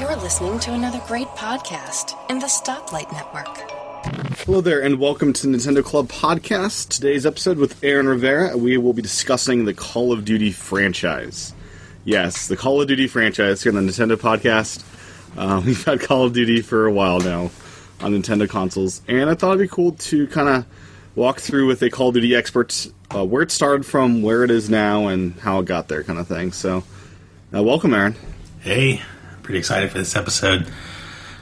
You're listening to another great podcast in the Stoplight Network. Hello there, and welcome to Nintendo Club Podcast. Today's episode with Aaron Rivera, we will be discussing the Call of Duty franchise. Yes, the Call of Duty franchise here on the Nintendo Podcast. Uh, we've had Call of Duty for a while now on Nintendo consoles, and I thought it'd be cool to kind of walk through with a Call of Duty expert uh, where it started from, where it is now, and how it got there, kind of thing. So, uh, welcome, Aaron. Hey, pretty excited for this episode.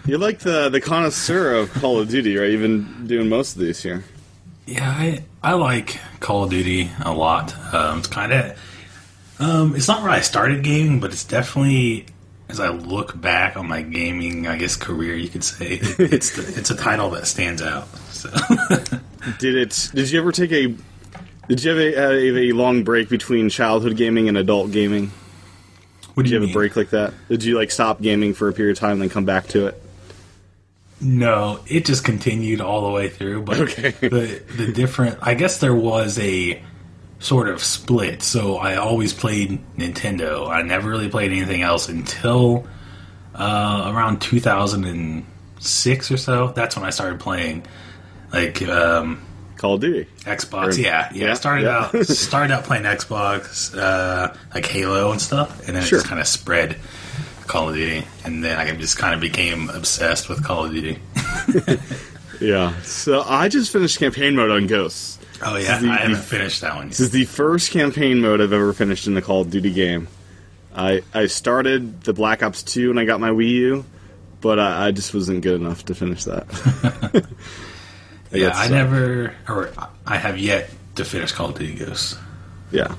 You're like the the connoisseur of Call of Duty, right? You've been doing most of these here. Yeah, I I like Call of Duty a lot. Um, it's kind of um, it's not where I started gaming, but it's definitely as I look back on my gaming, I guess career, you could say it, it's the, it's a title that stands out. So. did it? Did you ever take a? Did you have a, have a long break between childhood gaming and adult gaming? What do you you have a break like that? Did you like stop gaming for a period of time and then come back to it? No, it just continued all the way through. But Okay. the the different, I guess there was a sort of split. So I always played Nintendo. I never really played anything else until uh, around 2006 or so. That's when I started playing like um, Call of Duty. Xbox. Or- yeah, yeah. yeah, I started yeah. out started out playing Xbox, uh, like Halo and stuff, and then Sure. it just kind of spread. Call of Duty, and then I just kind of became obsessed with Call of Duty. Yeah. So I just finished campaign mode on Ghosts. Oh yeah, the- I haven't the- finished that one Yet. This is the first campaign mode I've ever finished in a Call of Duty game. I I started the Black Ops 2 when I got my Wii U, but I, I just wasn't good enough to finish that. Yeah, I sucked. never, or I have yet to finish Call of Duty Ghosts. Yeah,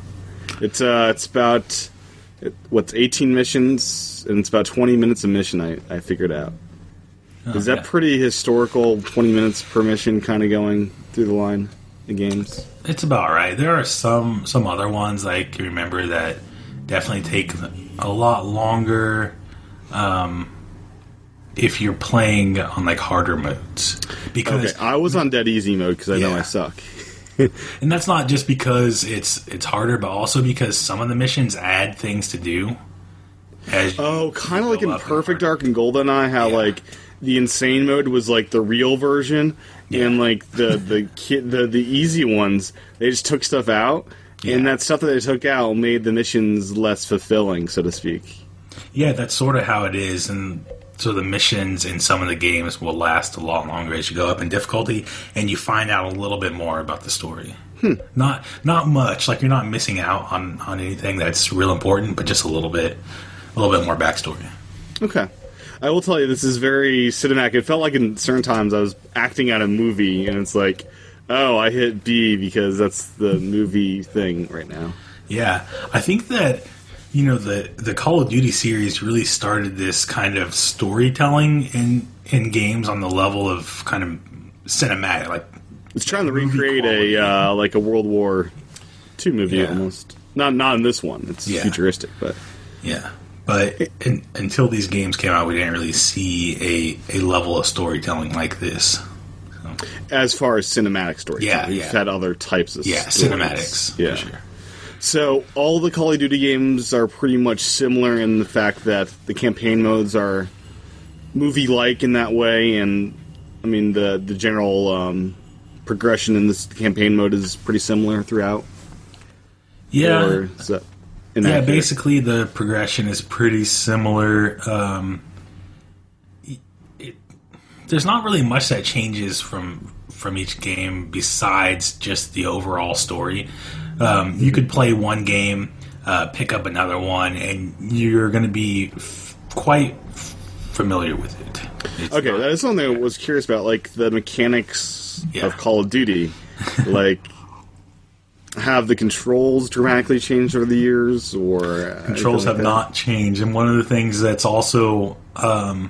it's uh, it's about it, what's 18 missions and it's about 20 minutes a mission. I I figured out. Is that yeah. pretty historical? 20 minutes per mission, kind of going through the line of games. It's about right. There are some some other ones I can remember that definitely take a lot longer. Um, if you're playing on like harder modes, because Okay, I was on dead easy mode because I know I suck. and that's not just because it's it's harder, but also because some of the missions add things to do. As Oh, kind of like in Perfect. Dark and Goldeneye, how Yeah. like the insane mode was like the real version, Yeah. and like the the kid the the easy ones they just took stuff out, and that stuff that they took out made the missions less fulfilling, so to speak. Yeah, that's sort of how it is, and so the missions in some of the games will last a lot longer as you go up in difficulty, and you find out a little bit more about the story. Hmm. Not not much, like you're not missing out on on anything that's real important, but just a little bit, a little bit more backstory. Okay. I will tell you, this is very cinematic. It felt like in certain times I was acting out a movie, and it's like, oh, I hit B because that's the movie thing right now. Yeah, I think that you know the the Call of Duty series really started this kind of storytelling in in games on the level of kind of cinematic, like It's trying to recreate quality. a uh, like a World War Two movie Yeah. almost. Not not in this one. It's Yeah. futuristic, but Yeah, but in, until these games came out, we didn't really see a, a level of storytelling like this. as far as cinematic stories, Yeah, we've yeah. had other types of Yeah, stories. cinematics. Yeah. for sure. So all the Call of Duty games are pretty much similar in the fact that the campaign modes are movie-like in that way, and I mean the the general um, progression in this campaign mode is pretty similar throughout. Yeah, Or is that yeah. Basically, the progression is pretty similar. Um, it, there's not really much that changes from from each game besides just the overall story. Um, you could play one game, uh, pick up another one, and you're going to be f- quite f- familiar with it. It's Okay, not- that's something I was curious about, like the mechanics Yeah. of Call of Duty. like, have the controls dramatically changed over the years, or controls like have not changed and one of the things that's also um,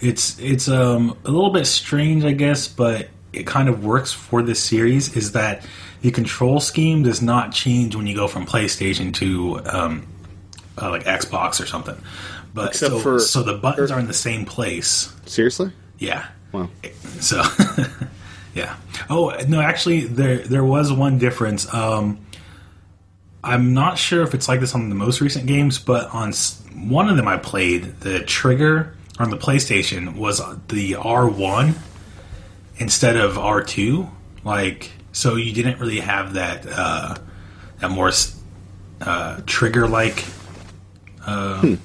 it's it's um, a little bit strange i guess but it kind of works for this series is that the control scheme does not change when you go from playstation to um, uh, like xbox or something but Except so, for- so the buttons are in the same place Seriously? yeah Wow. so, yeah. Oh no, actually, there there was one difference. Um, I'm not sure if it's like this on the most recent games, but on one of them I played, the trigger on the PlayStation was the R1 instead of R2. Like, so you didn't really have that uh, that more uh, trigger like uh,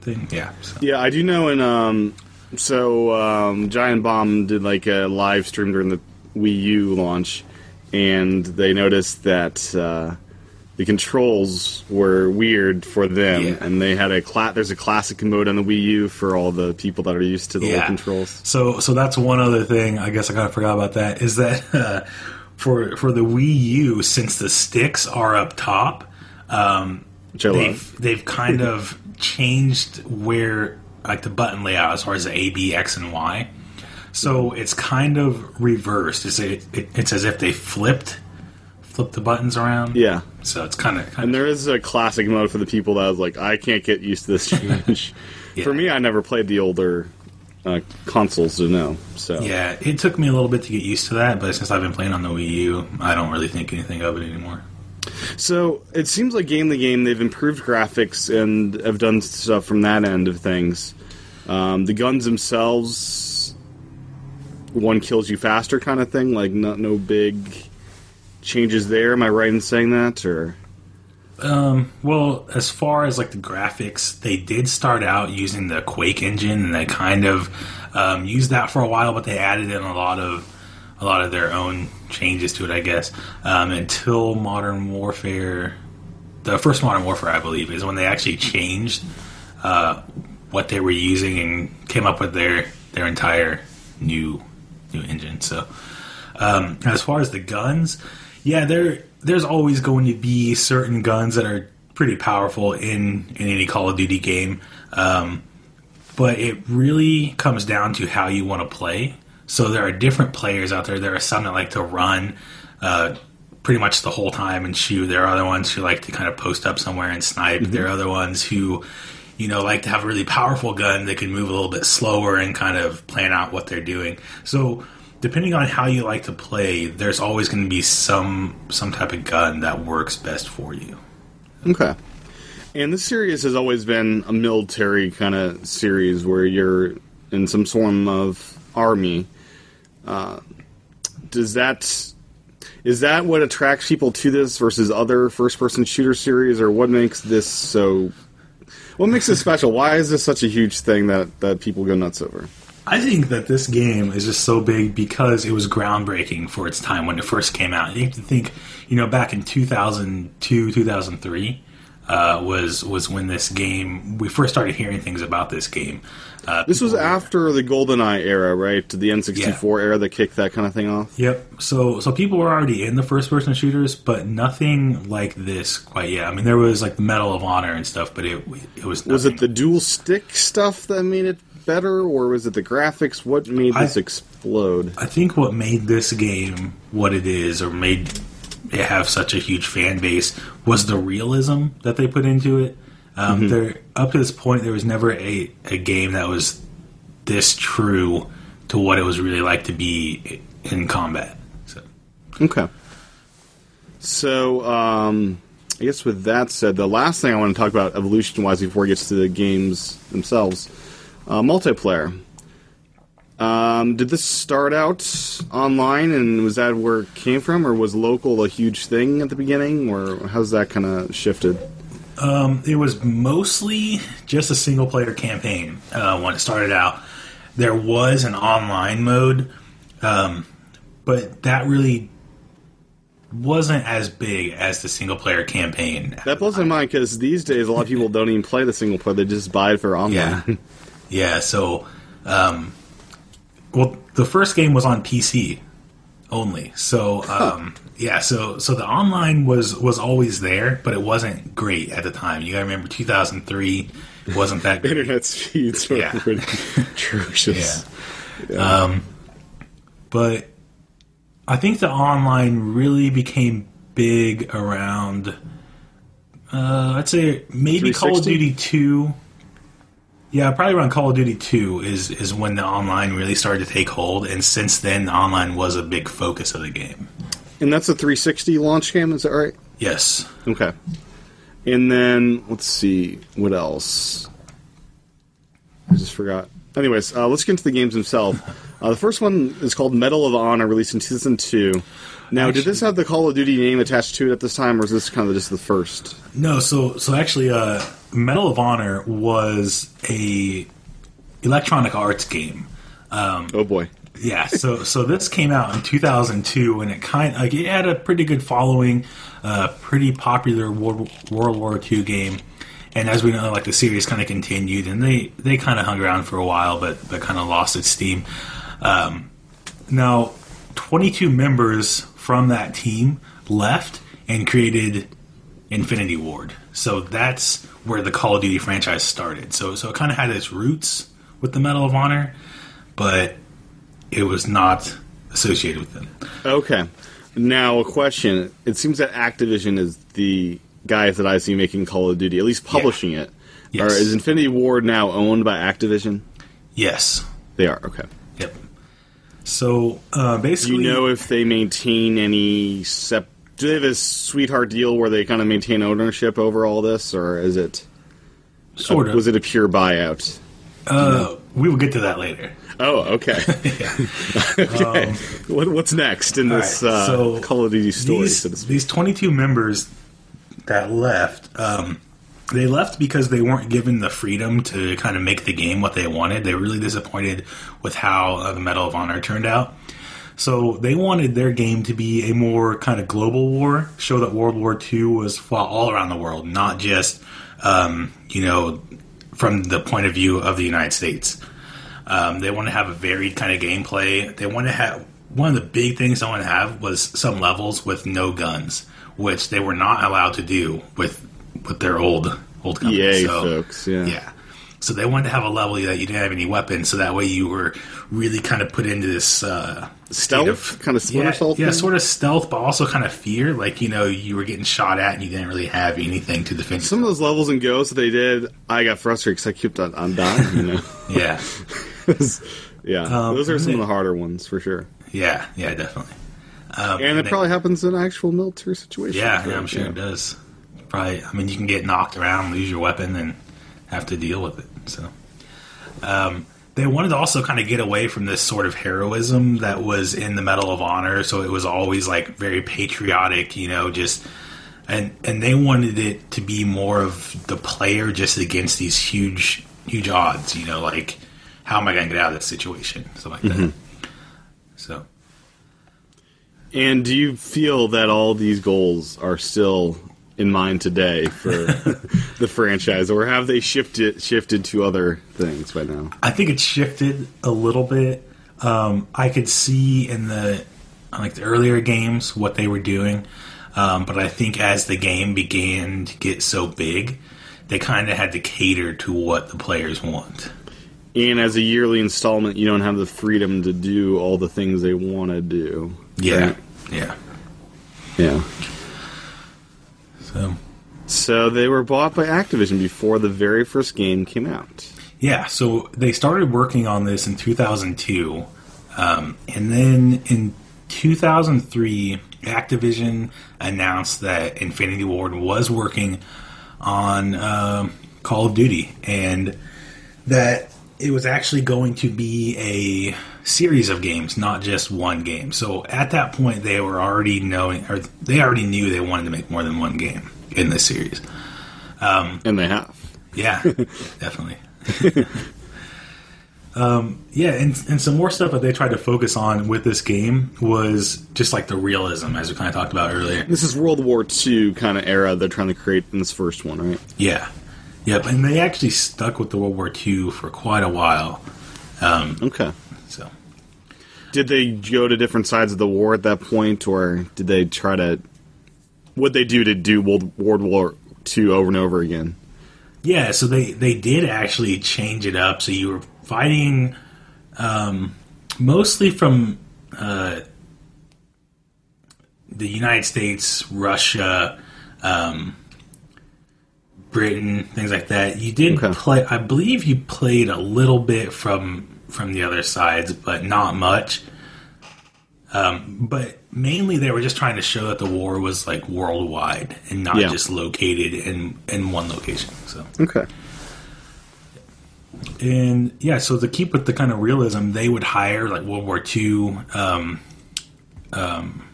thing. Yeah. So. Yeah, I do know. And um, so um, Giant Bomb did like a live stream during the Wii U launch, and they noticed that uh, the controls were weird for them, Yeah. and they had a cla- There's a classic mode on the Wii U for all the people that are used to the old Yeah. controls. So so that's one other thing. I guess I kind of forgot about that. Is that uh, for for the Wii U, since the sticks are up top, um, Which I love. they've they've kind of changed where like the button layout as far as the A, B, X, and Y. So it's kind of reversed. It's it, it, it's as if they flipped flipped the buttons around. Yeah. So it's kind of And there is a classic mode for the people that was like, I can't get used to this change. Yeah. For me, I never played the older uh, consoles to know. So yeah. It took me a little bit to get used to that, but since I've been playing on the Wii U, I don't really think anything of it anymore. So it seems like game to game they've improved graphics and have done stuff from that end of things. Um, the guns themselves, one kills you faster, kind of thing. Like not no big changes there. Am I right in saying that? Or Well, as far as like the graphics, they did start out using the Quake engine, and they kind of um, used that for a while, but they added in a lot of a lot of their own changes to it, I guess. Um, until Modern Warfare, the first Modern Warfare, I believe, is when they actually changed uh, what they were using and came up with their their entire new new engine. So, um, as far as the guns, yeah, there there's always going to be certain guns that are pretty powerful in in any Call of Duty game, um, but it really comes down to how you want to play. So there are different players out there. There are some that like to run. Uh, pretty much the whole time and shoot. There are other ones who like to kind of post up somewhere and snipe. There are other ones who, you know, like to have a really powerful gun that can move a little bit slower and kind of plan out what they're doing. So depending on how you like to play, there's always going to be some some type of gun that works best for you. okay. And this series has always been a military kind of series where you're in some form of army. Uh, does that is that what attracts people to this versus other first person shooter series or what makes this so what makes it special why is this such a huge thing that that people go nuts over I think that this game is just so big because it was groundbreaking for its time when it first came out. You have to think, you know, back in 2002, 2003 uh, was was when this game we first started hearing things about this game. Uh, this was were- after the goldeneye era right the n64 era that kicked that kind of thing off Yep. So so people were already in the first person shooters, but nothing like this quite yet. I mean, there was like the Medal of Honor and stuff, but it it was was it the dual stick stuff that made it better or was it the graphics what made I- this explode I think what made this game what it is, or made it have such a huge fan base, was the realism that they put into it. Um, There, up to this point, there was never a, a game that was this true to what it was really like to be in combat. So, Okay. So, um, I guess with that said, the last thing I want to talk about evolution wise before it gets to the games themselves uh, multiplayer. Um, did this start out online and was that where it came from, or was local a huge thing at the beginning, or how's that kind of shifted? it was mostly just a single player campaign uh, when it started out. There was an online mode, um, but that really wasn't as big as the single player campaign. That blows my mind because these days a lot of people don't even play the single player; they just buy it for online. Yeah. Yeah, so um well the first game was on PC only. So um yeah, so so the online was was always there, but it wasn't great at the time. You got to remember 2003 wasn't that great. Internet speeds were Yeah. pretty atrocious. but I think the online really became big around uh I'd say maybe Call of Duty 2 Yeah, probably around Call of Duty 2 is is when the online really started to take hold and since then the online was a big focus of the game. And that's a 360 launch game, is that right? Yes. Okay. And then let's see what else. I just forgot. Anyways, uh, let's get into the games themselves. Uh, the first one is called Medal of Honor, released in 2002. Now, did this have the Call of Duty name attached to it at this time, or is this kind of just the first? No, so so actually, uh, Medal of Honor was a Electronic Arts game. Oh boy. Yeah, so so this came out in 2002, and it kind like it had a pretty good following, uh, pretty popular World, World War II game. And as we know, like the series kind of continued, and they they kind of hung around for a while, but but kind of lost its steam. Um, now, 22 members from that team left and created Infinity Ward. So that's where the Call of Duty franchise started. So so it kind of had its roots with the Medal of Honor, but it was not associated with them. Okay. Now, a question. It seems that Activision is the guys that I see making Call of Duty, at least publishing it. Yes. Or is Infinity Ward now owned by Activision? Yes. They are. Okay. So uh, basically, you know if they maintain any sep? Do they have a sweetheart deal where they kind of maintain ownership over all this, or is it sort of. was it a pure buyout? uh, we will get to that later. Oh, okay. okay. what, what's next in this Um, right, uh, so Call of Duty story? These, so these 22 members that left, um, they left because they weren't given the freedom to kind of make the game what they wanted. They were really disappointed with how uh, the Medal of Honor turned out. So they wanted their game to be a more kind of global war, show that World War II was fought all around the world, not just, um, you know, from the point of view of the United States. Um, they want to have a varied kind of gameplay. They want to have one of the big things they want to have was some levels with no guns, which they were not allowed to do with with their old old company. EA so, folks, yeah. yeah. So they wanted to have a level that you didn't have any weapons, so that way you were really kind of put into this uh, Stealth? Kind of yeah, yeah, thing? sort of stealth, but also kind of fear. Like you know, you were getting shot at and you didn't really have anything to defend. Some of those levels and goes that they did, I got frustrated because I kept on, on dying. You know, yeah, yeah, Um, those are some of the harder ones for sure. yeah, yeah, definitely. Um, And it they- probably happens in actual military situations. Yeah, right? yeah, I'm sure Yeah. it does. Probably, I mean, you can get knocked around, lose your weapon, and have to deal with it. So, um, they wanted to also kind of get away from this sort of heroism that was in the Medal of Honor. So it was always like very patriotic, you know, just and and they wanted it to be more of the player just against these huge, huge odds. You know, like how am I going to get out of this situation? Something like that. So. And do you feel that all these goals are still in mind today for the franchise, or have they shifted shifted to other things by now? I think it shifted a little bit. Um, I could see in the like the earlier games what they were doing, um, but I think as the game began to get so big, they kind of had to cater to what the players want. And as a yearly installment, you don't have the freedom to do all the things they want to do. Yeah, right? yeah. yeah. So So they were bought by Activision before the very first game came out. yeah, so they started working on this in 2002, um, and then in 2003, Activision announced that Infinity Ward was working on um, Call of Duty, and that it was actually going to be a series of games, not just one game. So at that point, they were already knowing, or they already knew they wanted to make more than one game in this series. And they have. Yeah, definitely. um, yeah, and, and some more stuff that they tried to focus on with this game was just like the realism, as we kind of talked about earlier. This is World War II kind of era they're trying to create in this first one, right? Yeah, yep, and they actually stuck with the World War II for quite a while. Um, Okay. Did they go to different sides of the war at that point, or did they try to? What they do to do World, World War II over and over again? Yeah, so they they did actually change it up. So you were fighting um, mostly from uh, the United States, Russia, um, Britain, things like that. You did Okay. play. I believe you played a little bit from from the other sides, but not much. Um, but mainly they were just trying to show that the war was like worldwide and not Yeah. just located in in one location. So Okay. and yeah, so to keep with the kind of realism, they would hire like World War II, um, um,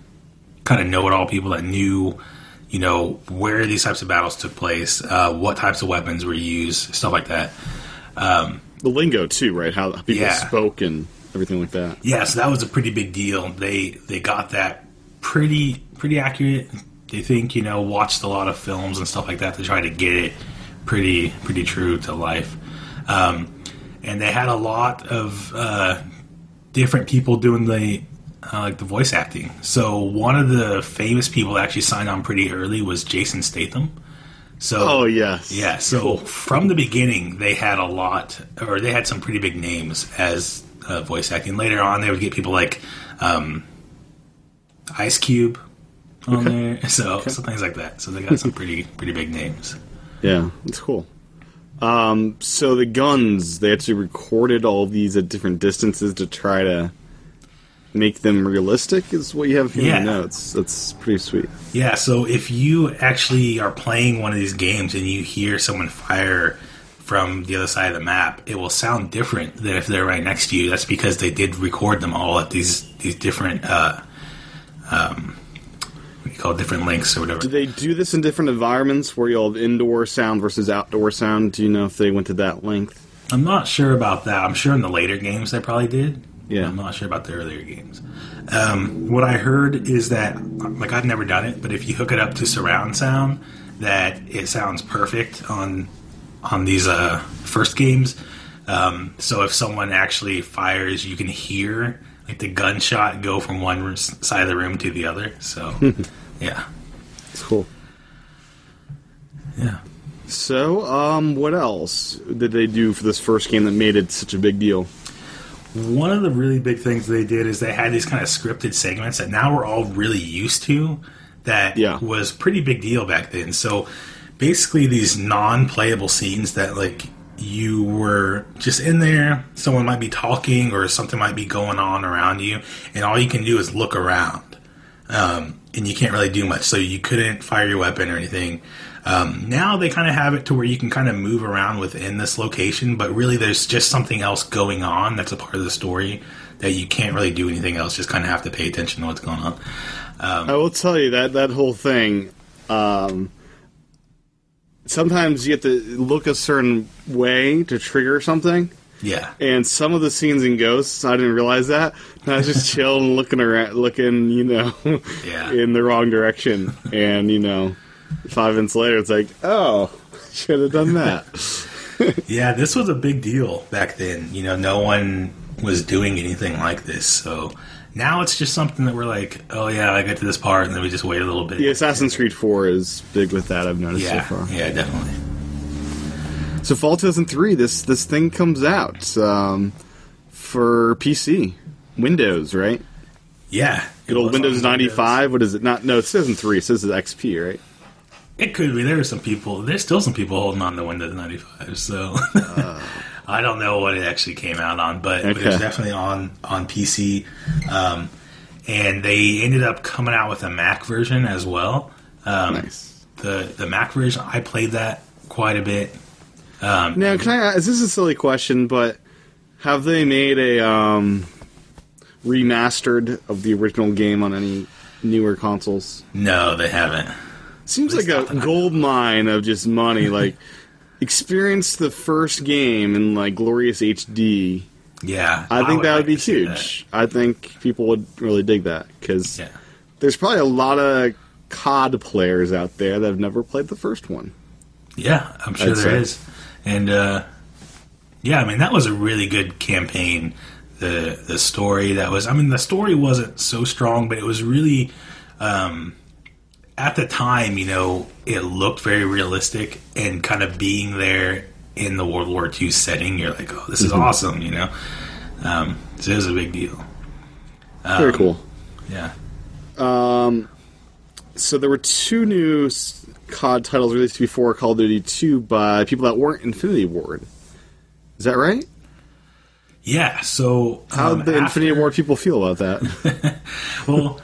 kind of know-it-all people that knew, you know, where these types of battles took place, uh, what types of weapons were used, stuff like that. The lingo too, right? How people Yeah. spoke and everything like that. Yeah, so that was a pretty big deal. They they got that pretty pretty accurate. They think you know watched a lot of films and stuff like that to try to get it pretty pretty true to life. Um, and they had a lot of uh, different people doing the uh, like the voice acting. So one of the famous people that actually signed on pretty early was Jason Statham. So Oh yes. yeah, so from the beginning, they had a lot, or they had some pretty big names as uh, voice acting. Later on, they would get people like um, Ice Cube on there, so so things like that. So they got some pretty pretty big names. Yeah, it's cool. Um, so the guns, they actually recorded all these at different distances to try to make them realistic. Is what you have here Yeah. notes. That's pretty sweet. Yeah, so if you actually are playing one of these games and you hear someone fire from the other side of the map, it will sound different than if they're right next to you. That's because they did record them all at these these different uh, um, what do you call it, different links or whatever. Do they do this in different environments where you'll have indoor sound versus outdoor sound? Do you know if they went to that length? I'm not sure about that. I'm sure in the later games they probably did. Yeah. I'm not sure about the earlier games. Um, what I heard is that, like, I've never done it, but if you hook it up to surround sound, that it sounds perfect on on these uh, first games. Um, so if someone actually fires, you can hear like the gunshot go from one r- side of the room to the other. So, yeah, It's cool. yeah. So, um, what else did they do for this first game that made it such a big deal? One of the really big things they did is they had these kind of scripted segments that now we're all really used to. That Yeah. was pretty big deal back then. So basically, these non-playable scenes that like you were just in there, someone might be talking or something might be going on around you, and all you can do is look around, um, and you can't really do much. So you couldn't fire your weapon or anything. Um, now they kind of have it to where you can kind of move around within this location, but really there's just something else going on that's a part of the story that you can't really do anything else. Just kind of have to pay attention to what's going on. I will tell you that that whole thing. Um, sometimes you have to look a certain way to trigger something, Yeah, and some of the scenes in Ghosts, I didn't realize that. I was just chilling, looking around, looking, you know, Yeah. in the wrong direction, and you know, five minutes later, it's like, oh, should have done that. yeah. This was a big deal back then. You know, no one was doing anything like this. So now it's just something that we're like, oh yeah, I get to this part, and then we just wait a little bit. the Assassin's Creed Four is big with that. I've noticed yeah, so far. yeah, definitely. So fall 2003, this this thing comes out um, for PC, Windows, right? Yeah, Good old Windows on 95. What is it? Not no, it says in three. It says it's XP, right? It could be. There are some people. There's still some people holding on to Windows 95. So I don't know what it actually came out on, but, but Okay. it's definitely on on PC. Um, and they ended up coming out with a Mac version as well. Um, Nice. The the Mac version, I played that quite a bit. Um, Now, can I? ask- This is a silly question, but have they made a um, remastered of the original game on any newer consoles? no, they haven't. Seems like a that I gold mine of just money. Like, experience the first game in like glorious HD. Yeah, I think that like would be to see huge. I think people would really dig that because. Yeah. there's probably a lot of COD players out there that have never played the first one. Yeah, I'm sure I'd there say. is. And uh, yeah, I mean that was a really good campaign. The the story that was I mean the story wasn't so strong, but it was really um, at the time, you know, it looked very realistic and kind of being there in the World War II setting, you're like, oh, this is awesome, you know. Um, so it was a big deal. Very cool. Yeah. Um, So there were two new COD titles released before Call of Duty 2 by people that weren't Infinity Ward. Is that right? Yeah. So How um, did the after- Infinity Ward people feel about that? well,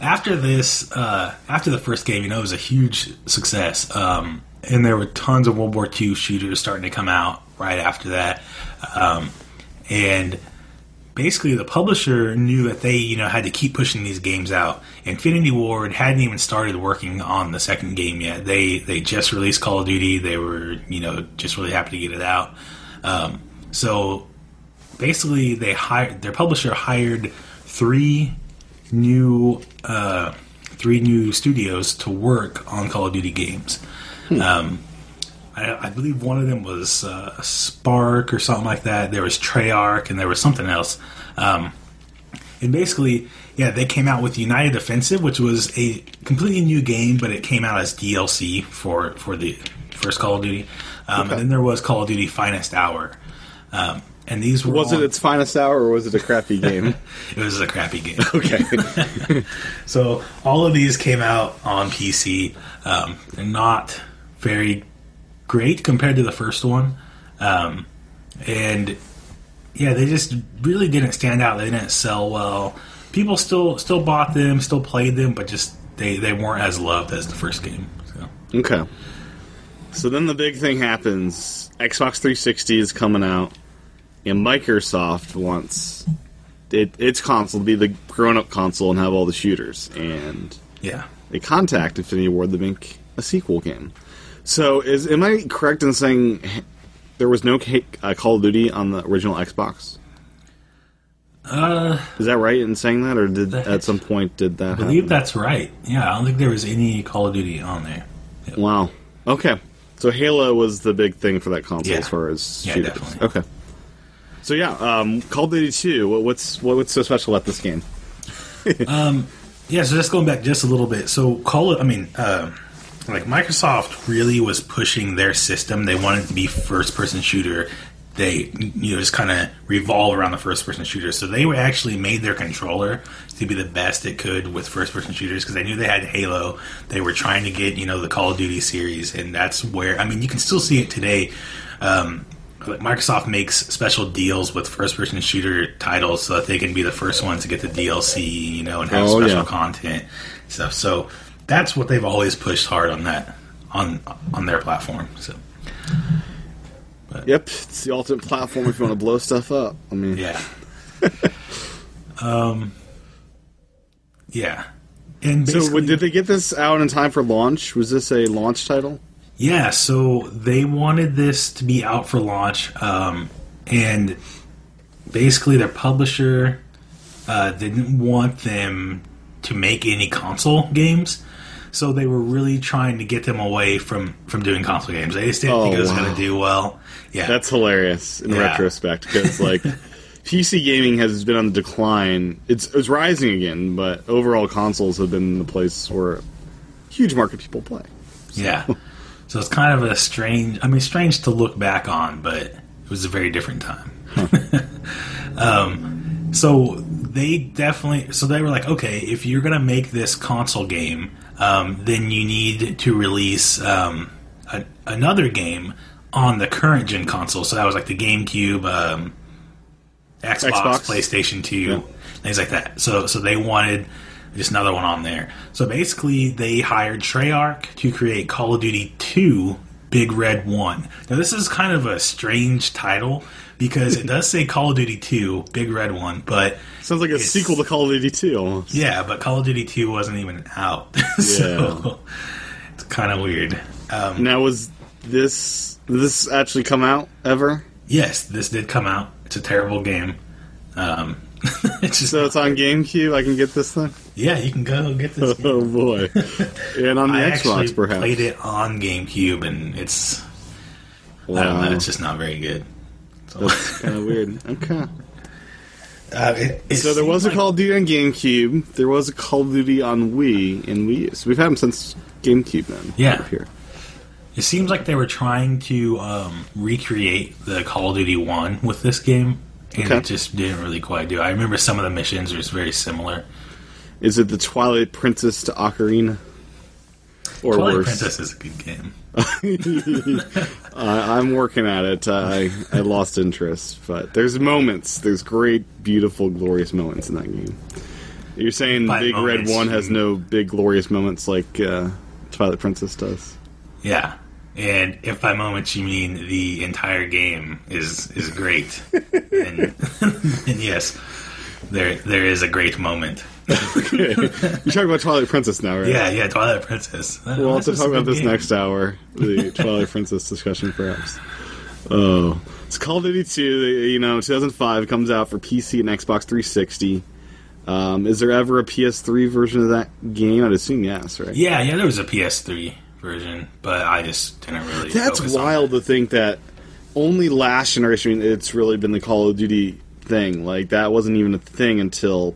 after this, uh, after the first game, you know, it was a huge success, um, and there were tons of World War II shooters starting to come out right after that, um, and basically the publisher knew that they, you know, had to keep pushing these games out. Infinity Ward hadn't even started working on the second game yet. They they just released Call of Duty. They were, you know, just really happy to get it out. Um, so basically, they hired their publisher hired three new uh, three new studios to work on Call of Duty games. Um, I, I believe one of them was uh, Spark or something like that. There was Treyarch, and there was something else. Um, and basically, yeah, they came out with United Offensive, which was a completely new game, but it came out as DLC for for the first Call of Duty. Um, Okay. And then there was Call of Duty Finest Hour. Um, and these were Was it its finest hour or was it a crappy game? it was a crappy game. okay. So all of these came out on PC. Um, not very great compared to the first one, um, and yeah, they just really didn't stand out. They didn't sell well. People still still bought them, still played them, but just they they weren't as loved as the first game. So Okay. So then the big thing happens. Xbox 360 is coming out, and Microsoft wants it, its console to be the grown-up console and have all the shooters. And yeah, they contact Infinity Ward to make a sequel game. So is am I correct in saying there was no uh, Call of Duty on the original Xbox? uh, Is that right in saying that, or did at some point did that? I believe happen? that's right. Yeah, I don't think there was any Call of Duty on there. Wow. Okay. So Halo was the big thing for that console Yeah. as far as Yeah, shooters. definitely. Okay. So yeah, um, Call of Duty Two. What, what's what, what's so special about this game? Yeah, so just going back just a little bit. So Call it. I mean, uh, like Microsoft really was pushing their system. They wanted to be first person shooter. They you know just kind of revolve around the first person shooter. So they were actually made their controller to be the best it could with first person shooters because they knew they had Halo. They were trying to get you know the Call of Duty series, and that's where I mean you can still see it today. Um, Microsoft makes special deals with first-person shooter titles so that they can be the first ones to get the DLC, you know, and have Oh, special yeah. content stuff. So that's what they've always pushed hard on that on on their platform. So Yep, it's the ultimate platform if you want to blow stuff up. I mean, yeah, um, yeah, and So did they get this out in time for launch? Was this a launch title? Yeah, so they wanted this to be out for launch, um, and basically their publisher uh, didn't want them to make any console games, so they were really trying to get them away from from doing console games. They just didn't Oh, think it was wow. going to do well. Yeah, That's hilarious in Yeah. retrospect because like PC gaming has been on the decline. It's it's rising again, but overall consoles have been the place where huge market people play. yeah. So it's kind of a strange. I mean, strange to look back on, but it was a very different time. um, so they definitely. So they were like, okay, if you're gonna make this console game, um, then you need to release um, a, another game on the current gen console. So that was like the GameCube, um, Xbox, Xbox. PlayStation Two, Yeah. things like that. So so they wanted just another one on there. So basically, they hired Treyarch to create Call of Duty 2 Big Red 1. Now, this is kind of a strange title because it does say Call of Duty 2 Big Red 1, but Sounds like a sequel to Call of Duty 2 almost. yeah, but Call of Duty 2 wasn't even out. so it's kind of weird. Um, Now was this did this actually come out ever? yes, this did come out. It's a terrible game. Um, it's So it's on GameCube. I can get this thing. Yeah, you can go get this game. Oh boy! and on the I Xbox, perhaps. played it on GameCube, and it's I don't know, it's just not very good. So, That's kind of weird. Okay. uh, it- it So there was a like- Call of Duty on GameCube. There was a Call of Duty on Wii and Wii. U. So we've had them since GameCube. Then Yeah. here. It seems like they were trying to um, recreate the Call of Duty One with this game, and Okay. it just didn't really quite do. it. I remember some of the missions are just very similar. Is it the Twilight Princess to Ocarina? Or Twilight worse? Princess is a good game. I, I'm working at it. I I lost interest, but there's moments. There's great, beautiful, glorious moments in that game. You're saying By Big moments, Red One has no big glorious moments like uh, Twilight Princess does. Yeah. And if by moments you mean the entire game is is great, then, then yes, there there is a great moment. You're talking about Twilight Princess now, right? Yeah, yeah, Twilight Princess. We'll to talk about this game. next hour, the Twilight Princess discussion, perhaps. Oh, it's Call of Duty 2. You know, 2005 comes out for PC and Xbox 360. Um, is there ever a PS3 version of that game? I'd assume yes, right? Yeah, yeah, there was a PS3 version, but I just didn't really. That's wild it. to think that only last generation it's really been the Call of Duty thing. Like that wasn't even a thing until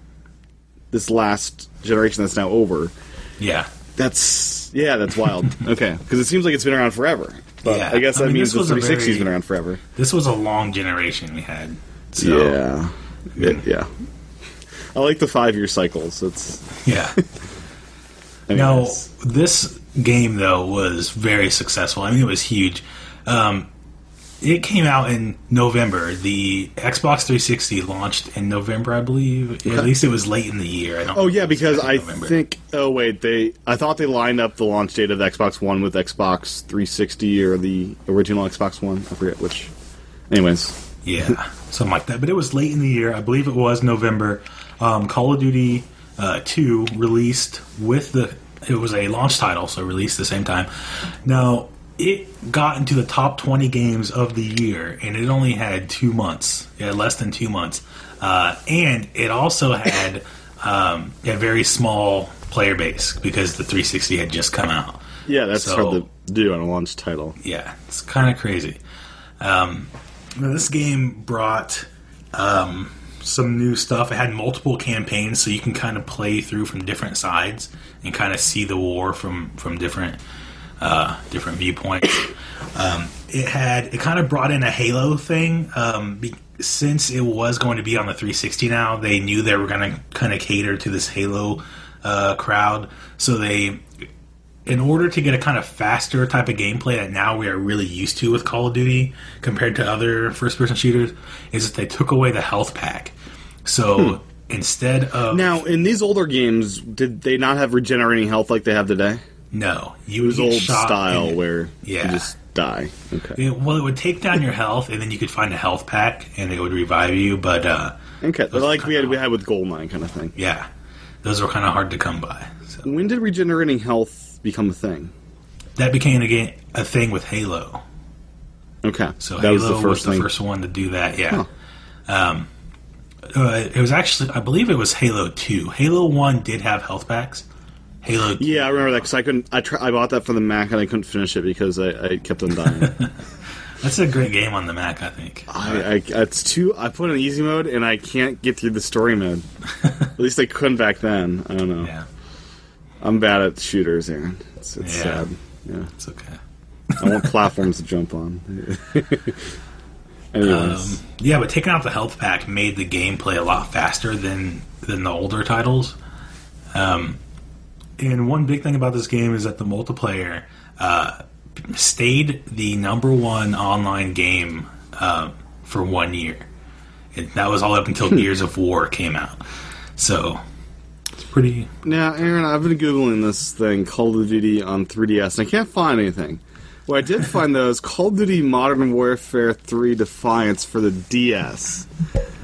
this last generation that's now over. Yeah, That's yeah, that's wild. okay, because it seems like it's been around forever. But Yeah. I guess I that mean, means this the was a 360's very- been around forever. this was a long generation we had. So, Yeah. yeah, yeah. I like the five year cycles. It's yeah. I mean, Now, it's- this game though was very successful. I mean, it was huge. Um, it came out in November. The Xbox 360 launched in November, I believe. At least it was late in the year. I don't. Oh yeah, if it was because I November. think. Oh wait, they. I thought they lined up the launch date of the Xbox One with Xbox 360 or the original Xbox One. I forget which. Anyways, Yeah, something like that. But it was late in the year. I believe it was November. Um, Call of Duty uh, 2 released with the. It was a launch title, so released the same time. Now, it got into the top 20 games of the year, and it only had two months. Had less than two months. Uh, and it also had um, a very small player base because the 360 had just come out. yeah, that's So- hard to do on a launch title. Yeah, it's kind of crazy. Um, this game brought um, some new stuff. It had multiple campaigns, so you can kind of play through from different sides and kind of see the war from from different uh, different viewpoints. Um, it had it kind of brought in a Halo thing. Um, be, since it was going to be on the 360 now, they knew they were going to kind of cater to this Halo uh, crowd, so they in order to get a kind of faster type of gameplay that now we are really used to with Call of Duty compared to other first person shooters, is that they took away the health pack. So instead of Now, in these older games, did they not have regenerating health like they have today? No, you It was old style and- where Yeah. you just die. Okay. it, well, it would take down your health, and then you could find a health pack, and it would revive you. But uh, Okay. Like we had we had with Goldeneye kind of thing. yeah, those were kind of hard to come by. So When did regenerating health become a thing? that became a, game, a thing with Halo. Okay. So that Halo was the first thing. first one to do that. Yeah. Um, uh, it was actually, I believe it was Halo Two. Halo One did have health packs. Halo. 2, Yeah, I remember that because I couldn't. I try, I bought that for the Mac and I couldn't finish it because I, I kept on dying. that's a great game on the Mac. I think. I, I it's too. I put it in easy mode and I can't get through the story mode. At least I couldn't back then. I don't know. Yeah, I'm bad at shooters, Aaron. It's, it's Yeah. sad. Yeah, it's okay. I want platforms to jump on. Um, yeah, but taking out the health pack made the gameplay a lot faster than than the older titles. Um, and one big thing about this game is that the multiplayer uh, stayed the number one online game uh, for one year. And that was all up until Gears of War came out. So it's pretty. now, Aaron, I've been googling this thing Call of Duty on 3DS and I can't find anything. What I did find though is Call of Duty Modern Warfare 3 Defiance for the DS.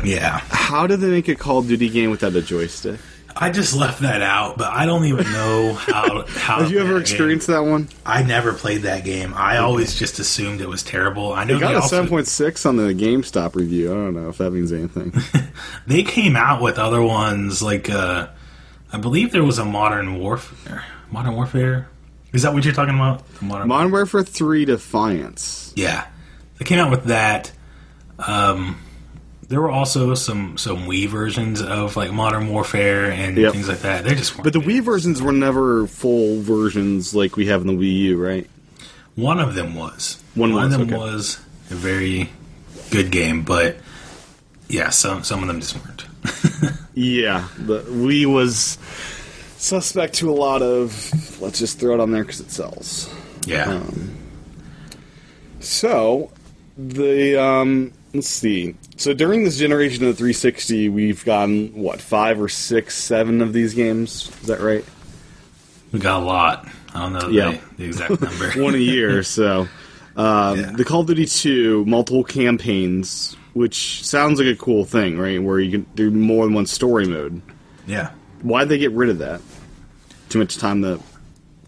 Yeah, How did they make a Call of Duty game without a joystick? I just left that out, but I don't even know how. how Did you ever that game- experience that one? I never played that game. I always just assumed it was terrible. I know It got a 7.6 on the GameSpot review. I don't know if that means anything. They came out with other ones like uh, I believe there was a Modern Warfare. Modern Warfare. Is that what you're talking about? Modern. Modern Warfare 3 Defiance. yeah, they came out with that. Um, there were also some some Wii versions of like Modern Warfare and Yep. things like that. They just But the. Wii versions were never full versions like we have in the Wii U, right? One of them was. One was, of them okay. was a very good game, but yeah, some some of them just weren't. Yeah, the Wii was suspect to a lot of. Let's just throw it on there because it sells. Yeah. So the um, let's see. So during this generation of the 360, we've gotten what five or six, seven of these games. Is that right? We got a lot. I don't know Yeah. the, the exact number. One a year. So um, Yeah. the Call of Duty 2 multiple campaigns, which sounds like a cool thing, right? Where you can do more than one story mode. yeah. Why'd they get rid of that? Too much time to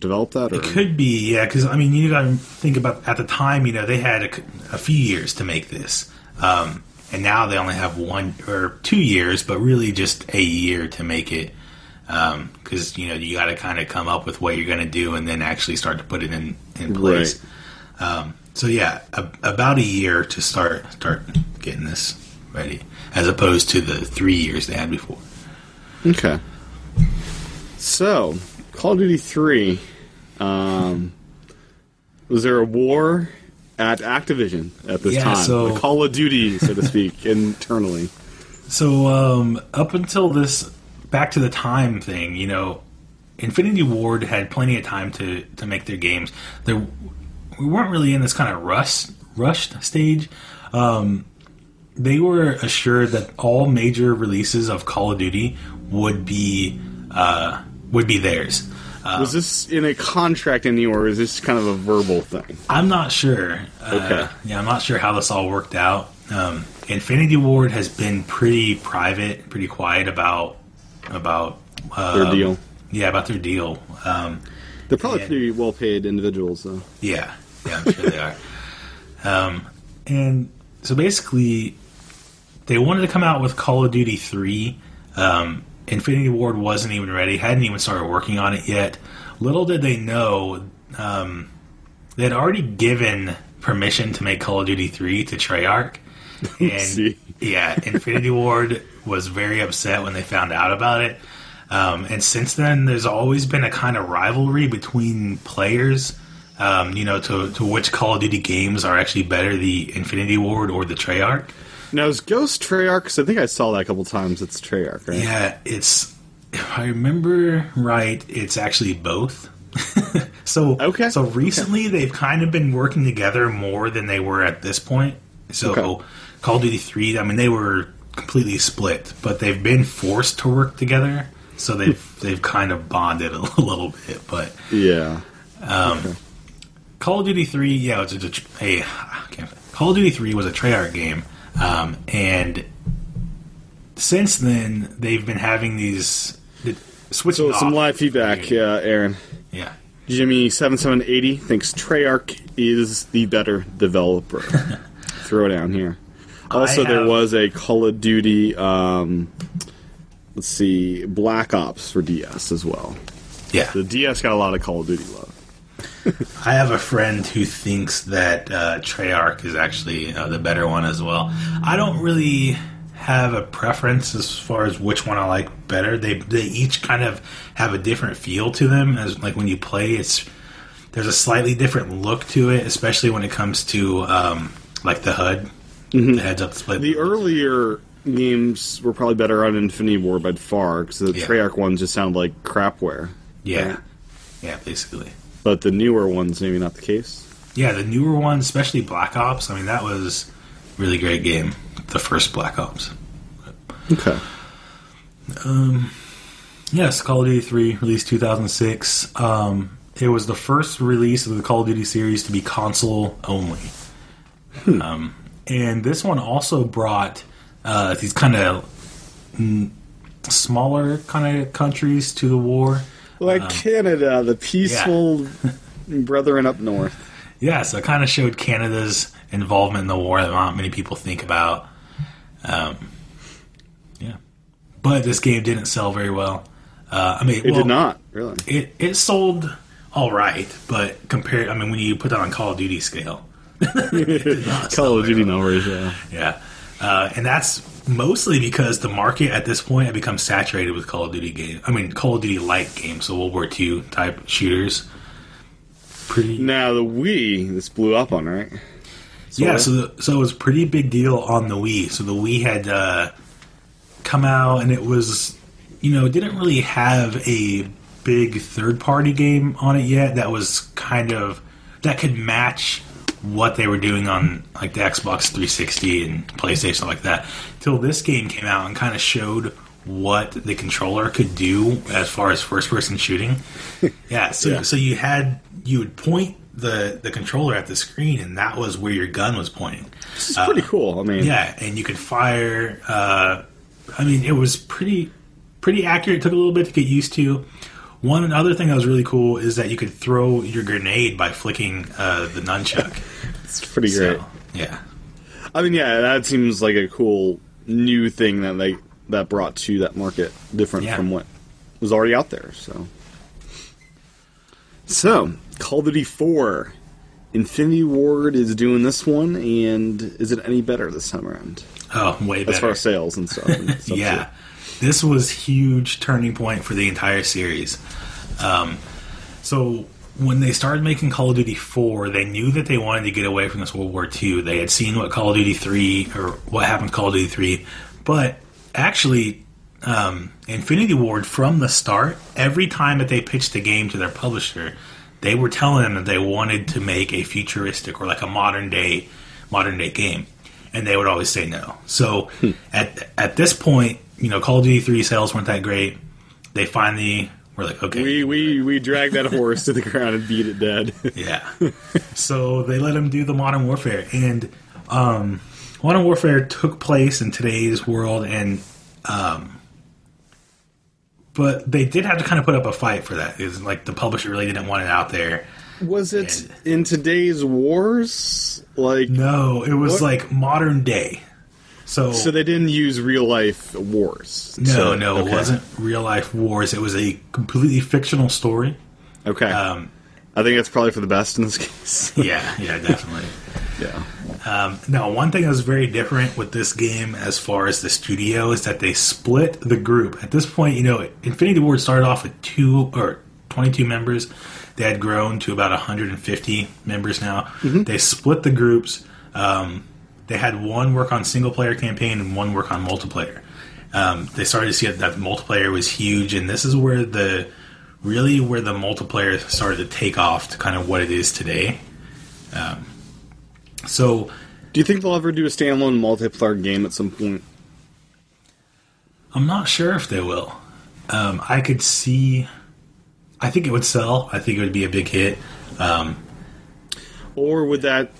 develop that, or It could be, yeah, because I mean, you got to think about at the time, you know, they had a few years to make this, um, and now they only have one or two years, but really just a year to make it, because you know you got to kind of come up with what you're going to do and then actually start to put it in in place. Um, so yeah, a, about a year to start start getting this ready, as opposed to the three years they had before. Okay. So, Call of Duty 3, um, was there a war at Activision at this Yeah, time? so- a Call of Duty, so to speak, internally. So um, up until this back to the time thing, you know, Infinity Ward had plenty of time to to make their games. There, we weren't really in this kind of rush rushed stage. Um, they were assured that all major releases of Call of Duty would be uh, would be theirs. Was this in a contract anywhere, or is this kind of a verbal thing? I'm not sure. Uh, Okay. Yeah, I'm not sure how this all worked out. Um, Infinity Ward has been pretty private, pretty quiet about about Their um, deal? Yeah, about their deal. Um, They're probably yeah. pretty well paid individuals, though. yeah, yeah, I'm sure they are. Um, and so basically, they wanted to come out with Call of Duty 3. Um, Infinity Ward wasn't even ready, hadn't even started working on it yet. Little did they know, um, they had already given permission to make Call of Duty 3 to Treyarch. And yeah, Infinity Ward was very upset when they found out about it. Um, and since then, there's always been a kind of rivalry between players. Um, you know, to, to which Call of Duty games are actually better, the Infinity Ward or the Treyarch. Now, is Ghost Treyarch? 'Cause I think I saw that a couple times. It's Treyarch, right? Yeah, it's. If I remember right, it's actually both. so Okay, So recently, they've kind of been working together more than they were at this point. So Okay. Call of Duty Three, I mean, they were completely split, but they've been forced to work together. So they've they've kind of bonded a little bit, but Yeah. Um, Call of Duty Three, yeah, it's a, a, I can't- Call of Duty Three was a Treyarch game, um, and since then they've been having these the- switching. So, some live feedback, yeah, Aaron. yeah, Jimmy7780 thinks Treyarch is the better developer. Throw it down here. Also, there was a Call of Duty, um, let's see, Black Ops for DS as well. yeah. The DS got a lot of Call of Duty love. I have a friend who thinks that uh, Treyarch is actually uh, the better one as well. I don't really have a preference as far as which one I like better. They they each kind of have a different feel to them. As like when you play, it's there's a slightly different look to it, especially when it comes to um, like the HUD, the heads up display. The earlier games were probably better on Infinity Ward by far, because the Yeah. Treyarch ones just sound like crapware. yeah, right? yeah, basically. But the newer ones, maybe not the case. Yeah, the newer ones, especially Black Ops. I mean, that was really great game. The first Black Ops. Okay. Um, yes, Call of Duty 3, released 2006. Um, it was the first release of the Call of Duty series to be console only. Um, and this one also brought uh, these kind of mm, smaller kind of countries to the war. Like Canada, the peaceful brethren up north. Yeah, so it kind of showed Canada's involvement in the war that not many people think about. Um, yeah. But this game didn't sell very well. Uh, I mean, It well, did not, really. It it sold all right, but compared, I mean, when you put that on Call of Duty scale, it did not sell Call of Duty numbers, yeah. Yeah, uh, and that's mostly because the market at this point had become saturated with Call of Duty games. I mean, Call of Duty like games, so World War II type shooters. Pretty. Now the Wii, this blew up on, right? Yeah, so the, so it was a pretty big deal on the Wii. So the Wii had uh, come out, and it was, you know, didn't really have a big third party game on it yet that was kind of that could match what they were doing on like the Xbox 360 and PlayStation like that till this game came out and kind of showed what the controller could do as far as first person shooting. Yeah, so Yeah. so you had you would point the the controller at the screen and that was where your gun was pointing. This It's pretty cool. I mean, Yeah, and you could fire. Uh, I mean, it was pretty pretty accurate. It took a little bit to get used to. One other thing that was really cool is that you could throw your grenade by flicking uh, the nunchuck. it's pretty great. So, yeah, I mean, yeah, that seems like a cool new thing that they that brought to that market, different Yeah. from what was already out there. So, so Call of Duty Four, Infinity Ward is doing this one, and is it any better this time around oh, way better. as far as sales and stuff? and stuff yeah, too? this was huge turning point for the entire series. Um, so when they started making Call of Duty 4, they knew that they wanted to get away from this World War II. They had seen what Call of Duty 3 or what happened to Call of Duty 3, but actually um, Infinity Ward from the start, every time that they pitched the game to their publisher, they were telling them that they wanted to make a futuristic or like a modern day modern day game, and they would always say no. So at at this point, you know, Call of Duty three sales weren't that great. They finally were like, okay, We we we dragged that horse to the ground and beat it dead. yeah. so they let him do the Modern Warfare, and um, Modern Warfare took place in today's world, and um, but they did have to kind of put up a fight for that. Is like the publisher really didn't want it out there. Was it in today's wars? Like, No, it was What? like modern day. So, so they didn't use real life wars. no, So- no, okay. it wasn't real life wars. It was a completely fictional story. Okay, Um, I think that's probably for the best in this case. yeah, yeah, definitely. yeah. Um, now, one thing that was very different with this game, as far as the studio, is that they split the group. At this point, you know, Infinity Ward started off with two or twenty-two members. They had grown to about 150 members now. They split the groups. Um, they had one work on single-player campaign and one work on multiplayer. Um, they started to see that, that multiplayer was huge, and this is where the really where the multiplayer started to take off to kind of what it is today. Um, so. Do you think they'll ever do a standalone multiplayer game at some point? I'm not sure if they will. Um, I could see. I think it would sell. I think it would be a big hit. Um, Or would that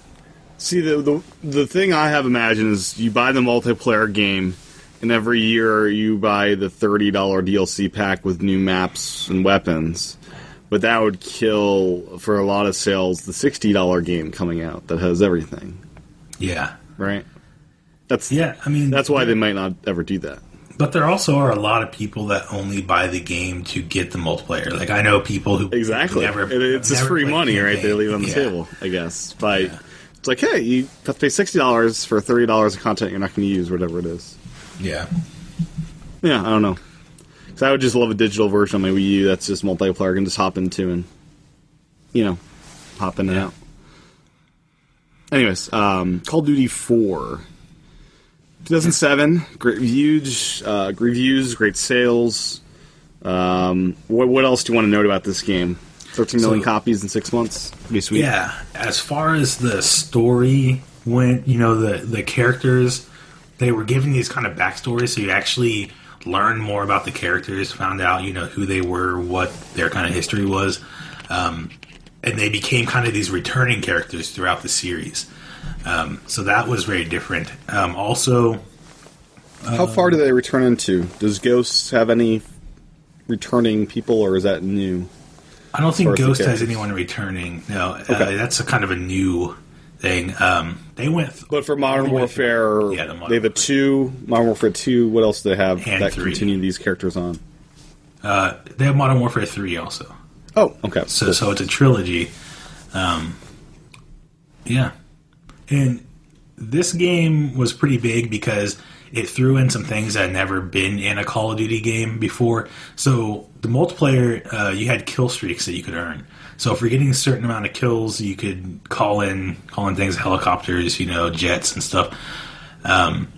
see the the the thing I have imagined is you buy the multiplayer game and every year you buy the thirty dollar DLC pack with new maps and weapons. But that would kill for a lot of sales the sixty dollar game coming out that has everything, yeah, right? That's yeah. I mean, that's why they might not ever do that. But there also are a lot of people that only buy the game to get the multiplayer. Like I know people who Exactly. never. It- it's just free money, right? They leave it on the Yeah. table, I guess. By it's like, hey, you have to pay sixty dollars for thirty dollars of content you're not going to use, whatever it is. Yeah, Yeah, I don't know. Because I would just love a digital version of my Wii U that's just multiplayer I can just hop into and, you know, hop in and out. Anyways, um, Call of Duty 4. 2007, great reviews, uh, reviews, great sales. Um, what, what else do you want to note about this game? 13 million So- copies in six months. Pretty sweet. yeah. As far as the story went, you know, the the characters, they were giving these kind of backstories, so you actually learned more about the characters, found out, you know, who they were, what their kind of history was, um, and they became kind of these returning characters throughout the series. Um, so that was very different. Um, also, How far do they return into? Does Ghosts have any returning people, or is that new? I don't think far as the Ghost has anyone returning. No, uh, that's a kind of a new thing. Um, they went, th- But for Modern All the way Warfare, through. Yeah, the Modern they have a two, Modern Warfare 2. What else do they have And that three. continue these characters on? uh, they have Modern Warfare three also. Oh, okay. So, so it's a trilogy. Um, yeah, and this game was pretty big because it threw in some things that had never been in a Call of Duty game before. So the multiplayer, uh, you had kill streaks that you could earn. So if you're getting a certain amount of kills, you could call in call in things, helicopters, you know, jets and stuff. Um,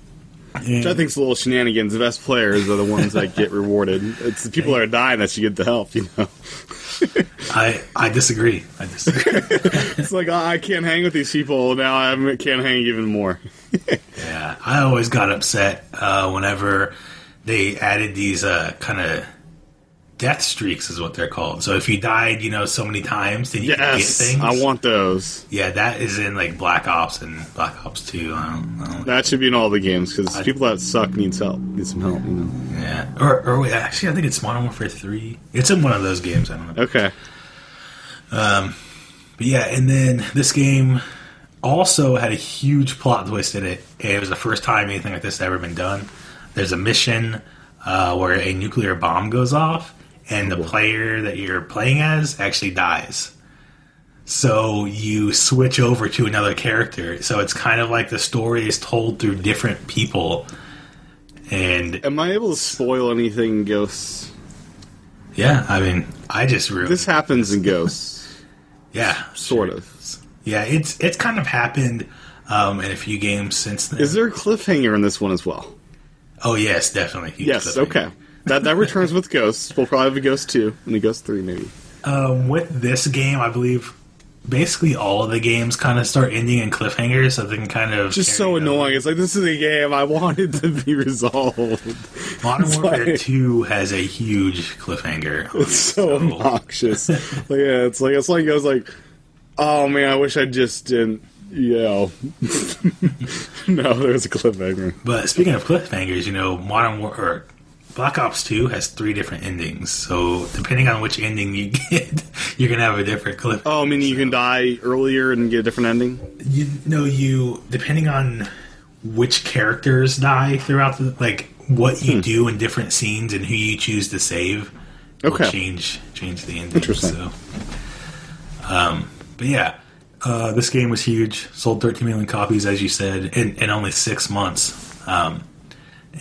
Which I a little shenanigans. The best players are the ones that get rewarded. It's the people that are dying that should get the help, you know? I I disagree. I disagree. It's like oh, I can't hang with these people now. I can't hang even more. yeah, I always got upset uh, whenever they added these uh, kind of death streaks, is what they're called. So if you died, you know, so many times, then you can get things. I want those. Yeah, that is in like Black Ops and Black Ops Two. I don't, I don't That should be in all the games because people that suck needs help, need some help. You know. Yeah, or, or wait, actually, I think it's Modern Warfare Three. It's in one of those games. I don't know. Okay. Um, But yeah, and then this game also had a huge plot twist in it. It was the first time anything like this had ever been done. There's a mission uh, where a nuclear bomb goes off, and the player that you're playing as actually dies. So you switch over to another character. So it's kind of like the story is told through different people. And Am I able to spoil anything, Ghosts? yeah, I mean, I just ruined. This happens in Ghosts, yeah, sort of. Yeah, it's it's kind of happened um, in a few games since then. Is there a cliffhanger in this one as well? Oh yes, definitely. Huge Yes. Okay. That that returns with Ghosts. We'll probably have a Ghost two and a Ghost three, maybe. Um, with this game, I believe basically all of the games kind of start ending in cliffhangers, so they can kind of Just so annoying. over. It's like this is a game I wanted to be resolved. Modern It's Warfare like- Two has a huge cliffhanger. It's it, so obnoxious. like, yeah, it's like it's like I was like, oh man, I wish I just didn't. You know, no, there's a cliffhanger. But speaking of cliffhangers, you know, Modern War or Black Ops Two has three different endings. So depending on which ending you get, you're gonna have a different clip. Oh, I mean, you can die earlier and get a different ending. You know, you depending on which characters die throughout the like what you do in different scenes and who you choose to save Okay. change change the ending. Interesting. So, um, but yeah, uh, this game was huge. Sold 13 million copies, as you said, in, in only six months, um,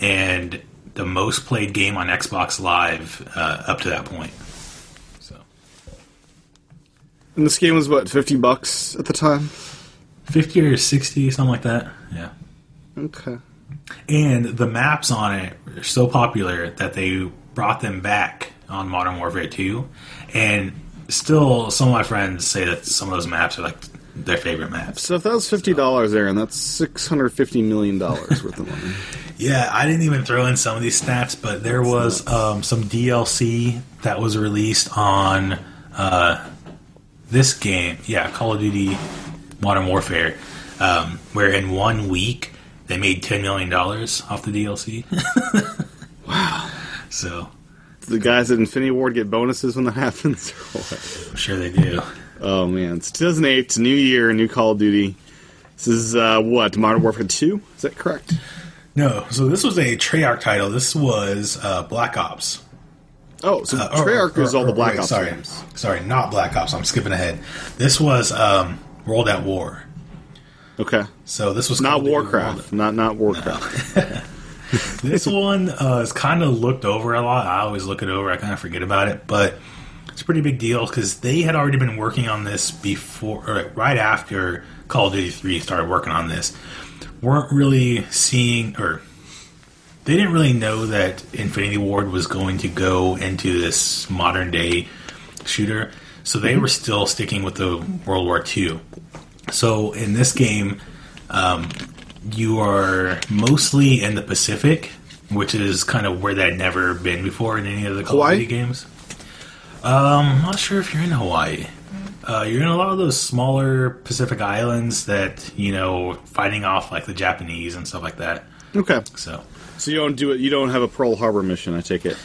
and the most played game on Xbox Live uh, up to that point. So, And this game was what fifty bucks at the time. 50 or 60, something like that. Yeah. Okay. And the maps on it are so popular that they brought them back on Modern Warfare 2. And still, some of my friends say that some of those maps are like their favorite maps. So if that was fifty dollars, Aaron, that's six hundred fifty million dollars worth of money. Yeah, I didn't even throw in some of these stats, but there was um, some DLC that was released on uh, this game. Yeah, Call of Duty Modern Warfare, um, where in one week they made $10 million off the DLC. wow. So. the guys at Infinity Ward get bonuses when that happens. I'm sure they do. Oh man, it's 2008, it's a new year, new Call of Duty. This is uh, what Modern Warfare Two. Is that correct? No, so this was a Treyarch title. This was uh, Black Ops. Oh, so Uh, or- Treyarch is or- all the Black wait, Ops sorry, games. sorry, not Black Ops. I'm skipping ahead. This was um, World at War. Okay, So this was not Warcraft, not not Warcraft. World- This one uh, is kind of looked over a lot. I always look it over. I kind of forget about it, but it's a pretty big deal because they had already been working on this before, or right after Call of Duty Three started working on this. weren't really seeing or they didn't really know that Infinity Ward was going to go into this modern day shooter. So they were still sticking with the World War II. So in this game, um, you are mostly in the Pacific, which is kind of where that never been before in any of the Call Hawaii? of Duty games. Um, I'm not sure if you're in Hawaii. Uh, you're in a lot of those smaller Pacific islands that you know, fighting off like the Japanese and stuff like that. Okay, So so you don't do it. You don't have a Pearl Harbor mission. I take it.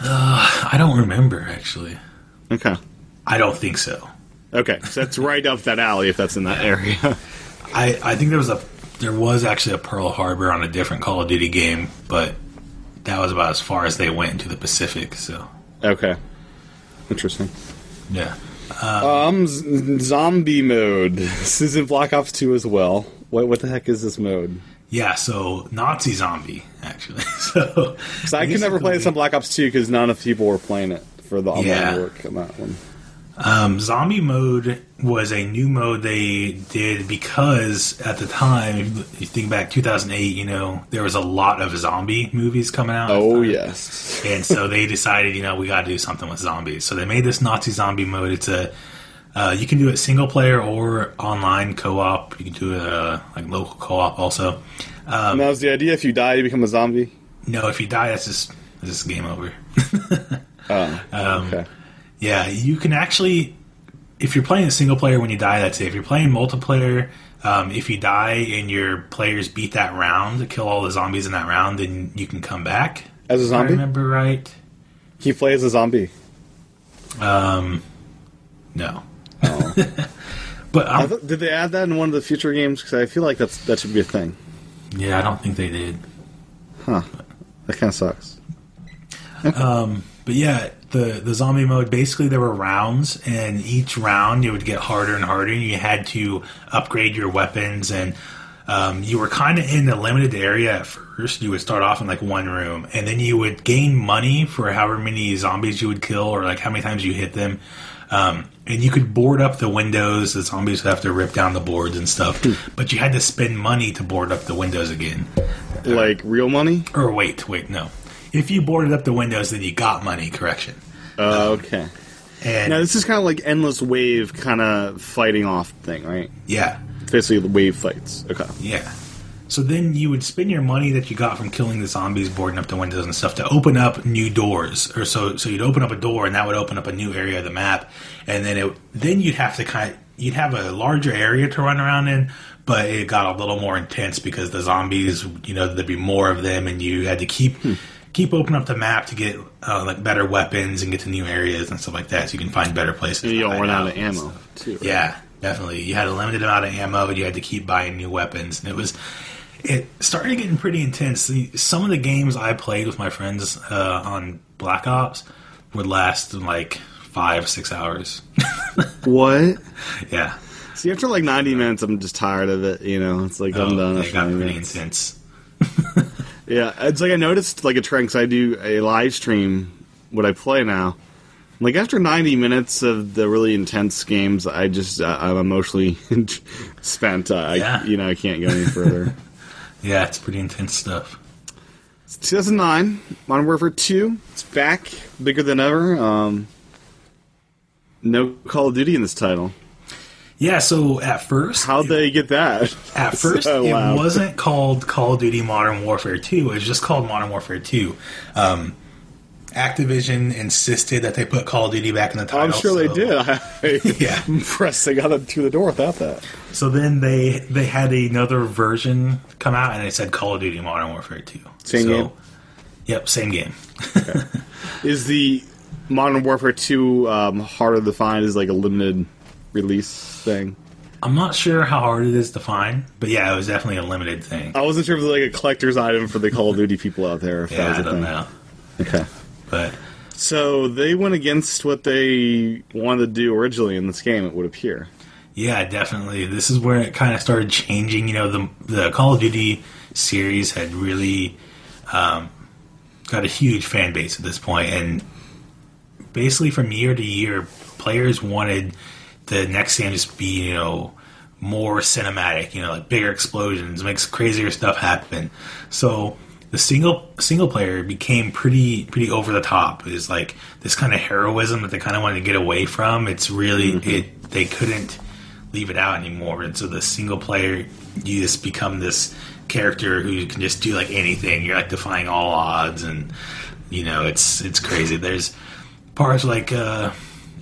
I don't remember actually. Okay, I don't think so. okay, so that's right up that alley if that's in that area. I, I think there was a there was actually a Pearl Harbor on a different Call of Duty game, but that was about as far as they went into the Pacific. So okay, interesting. yeah, Um, z- zombie mode. This is in Black Ops Two as well. What what the heck is this mode? yeah. So Nazi zombie actually. So, So I could never play this on Black Ops Two because none of people were playing it for the online Yeah. work on that one. Um, zombie mode was a new mode they did because at the time, if you think back 2008, you know, there was a lot of zombie movies coming out. Oh yes. and so they decided, you know, we got to do something with zombies. So they made this Nazi zombie mode. It's a uh, you can do it single player or online co-op. You can do it uh, like local co-op also. and that was the idea. If you die, you become a zombie. No, if you die, that's just that's just game over. Oh. Um, okay. Yeah, you can actually, if you're playing a single player when you die, that's it. If you're playing multiplayer, um, if you die and your players beat that round to kill all the zombies in that round, then you can come back. As a If I zombie, remember right? he plays a zombie. Um, no. Oh. But I th- did they add that in one of the future games? Because I feel like that's that should be a thing. yeah, I don't think they did. Huh. That kind of sucks. Um. But yeah, the the zombie mode basically there were rounds, and each round it would get harder and harder. And you had to upgrade your weapons, and um, you were kind of in a limited area at first. You would start off in like one room, and then you would gain money for however many zombies you would kill, or like how many times you hit them. Um, and you could board up the windows. The zombies would have to rip down the boards and stuff, but you had to spend money to board up the windows again. Like real money. Or wait, wait, no. If you boarded up the windows, then you got money. Correction. Uh, okay. And Now this is kind of like endless wave kind of fighting off thing, right? yeah, It's basically the wave fights. Okay. yeah. So then you would spend your money that you got from killing the zombies, boarding up the windows and stuff to open up new doors. Or so so you'd open up a door and that would open up a new area of the map, and then it then you'd have to kind of, you'd have a larger area to run around in, but it got a little more intense because the zombies, you know, there'd be more of them, and you had to keep. Keep opening up the map to get uh, like better weapons and get to new areas and stuff like that, so you can find better places. And you don't run out out of ammo too. right? Yeah, definitely. You had a limited amount of ammo, and you had to keep buying new weapons, and it was it started getting pretty intense. Some of the games I played with my friends uh, on Black Ops would last like five, six hours. What? yeah, See, after like 90 minutes, I'm just tired of it. You know, it's like I'm Oh, done. They after got 90 pretty minutes. intense. Yeah, it's like I noticed like a trend because I do a live stream what I play now. Like after 90 minutes of the really intense games, I just uh, I'm emotionally spent. Uh, Yeah. I, you know, I can't go any further. Yeah, it's pretty intense stuff. It's 2009, Modern Warfare 2. It's back, bigger than ever. Um, no Call of Duty in this title. Yeah, so at first, How'd they get that? At first, So it wasn't called Call of Duty Modern Warfare 2. It was just called Modern Warfare 2. Um, Activision insisted that they put Call of Duty back in the title. I'm sure they did. Yeah. I'm impressed they got it through the door without that. So then they they had another version come out, and it said Call of Duty Modern Warfare 2. Same So- game? Yep, same game. Is the Modern Warfare 2 um, harder to find Is like a limited release thing? I'm not sure how hard it is to find, but yeah, it was definitely a limited thing. I wasn't sure if it was like a collector's item for the Call of Duty people out there. If that was I a don't thing. know, Okay. but So they went against what they wanted to do originally in this game, it would appear. Yeah, definitely. This is where it kind of started changing. You know, the the Call of Duty series had really um, got a huge fan base at this point, and basically from year to year, players wanted the next game just be you know more cinematic. You know, like bigger explosions, makes crazier stuff happen. So the single single player became pretty pretty over the top. Is like this kind of heroism that they kind of wanted to get away from. It's really it they couldn't leave it out anymore. And so the single player, you just become this character who can just do like anything. You're like defying all odds, and you know it's it's crazy. There's parts like uh,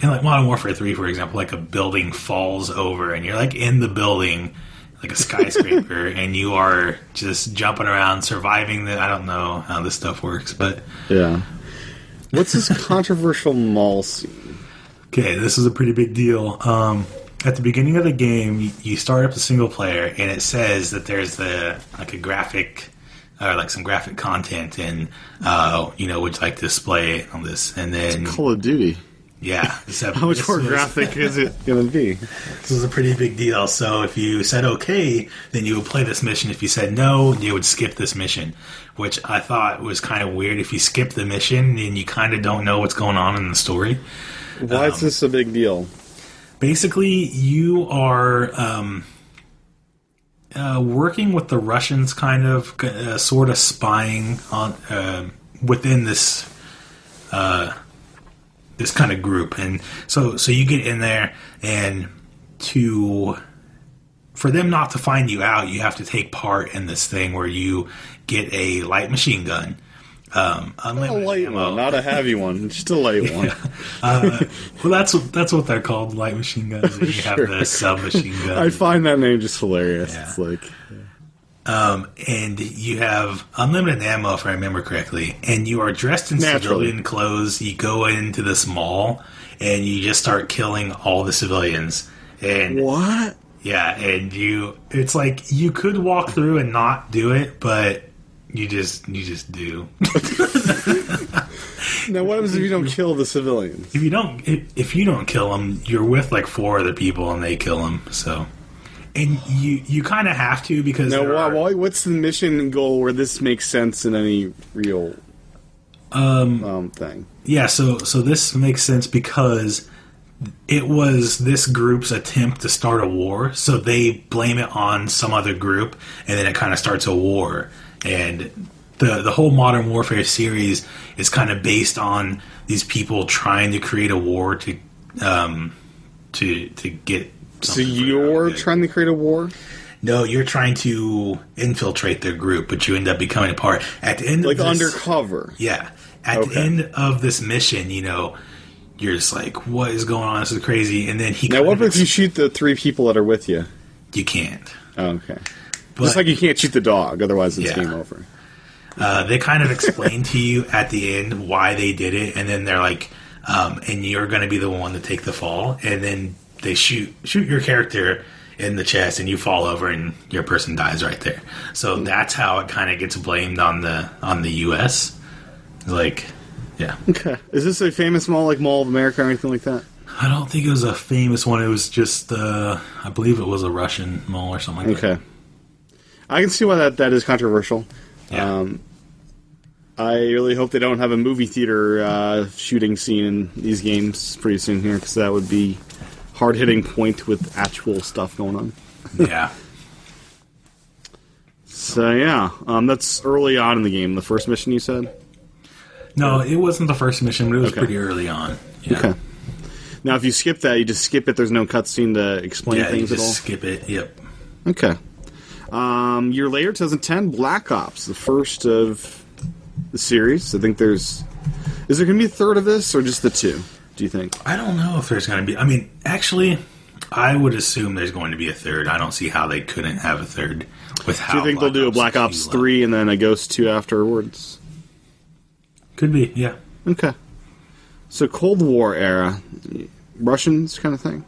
in like Modern Warfare Three, for example, like a building falls over, and you're like in the building. Like a skyscraper, and you are just jumping around, surviving the. I don't know how this stuff works, but Yeah. What's this controversial mall scene? Okay, this is a pretty big deal. Um, at the beginning of the game, you, start up the single player, and it says that there's the like a graphic or like some graphic content, and uh, you know, would you like to display it on this, and then it's Call of Duty. Yeah, except How much more graphic is it going to be? This was a pretty big deal. So if you said okay, then you would play this mission. If you said no, you would skip this mission, which I thought was kind of weird. If you skip the mission, then you kind of don't know what's going on in the story. Why is this a big deal? basically you are um, uh, working with the Russians, kind of, uh, sort of spying on uh, within this uh, this kind of group, and so so you get in there, and to for them not to find you out, you have to take part in this thing where you get a light machine gun. Um, A unlimited light ammo. one, not a heavy one, just a light one. Uh, well, that's what that's what they're called, light machine guns. You have the submachine gun. I find that name just hilarious. Yeah. It's like Um, and you have unlimited ammo, if I remember correctly. And you are dressed in Naturally. civilian clothes. You go into this mall, and you just start killing all the civilians. And what? yeah, and you, it's like you could walk through and not do it, but you just, you just do. Now, what happens if you don't kill the civilians? if you don't, if, if you don't kill them, you're with like four other people, and they kill them. So, and you, you kind of have to because Now, why, are- why, what's the mission goal where this makes sense in any real um, thing? Yeah, so so this makes sense because it was this group's attempt to start a war, so they blame it on some other group, and then it kind of starts a war. And the the whole Modern Warfare series is kind of based on these people trying to create a war to um to to get. So you're trying to create a war? no, you're trying to infiltrate their group, but you end up becoming a part at the end Like of this, undercover? yeah. At the end of this mission, you know, you're just like, what is going on? This is crazy. And then he Now, what if you shoot the three people that are with you? you can't. Oh, okay. But Just like you can't shoot the dog, otherwise it's Yeah. game over. uh, they kind of explain to you at the end why they did it, and then they're like, um, and you're going to be the one to take the fall, and then they shoot shoot your character in the chest, and you fall over, and your person dies right there. So that's how it kind of gets blamed on the on the U.S. Like, yeah. Okay. Is this a famous mall like Mall of America or anything like that? I don't think it was a famous one. It was just, uh, I believe it was a Russian mall or something like that. Okay. I can see why that, that is controversial. Yeah. Um, I really hope they don't have a movie theater uh, shooting scene in these games pretty soon here, because that would be hard hitting point with actual stuff going on. yeah. So yeah, um, that's early on in the game. The first mission you said. No, it wasn't the first mission, but it was Okay. pretty early on. Yeah. Okay. Now, if you skip that, you just skip it. There's no cutscene to explain Yeah, things at all. just skip it. Yep. Okay. Um, year later, 2010, Black Ops, the first of the series. I think there's. Is there going to be a third of this, or just the two? Do you think? I don't know if there's going to be. I mean, actually, I would assume there's going to be a third. I don't see how they couldn't have a third with how. Do you think they'll do a Black Ops 2 three and then a Ghost two afterwards? Could be, yeah. Okay. So Cold War era, Russians kind of thing.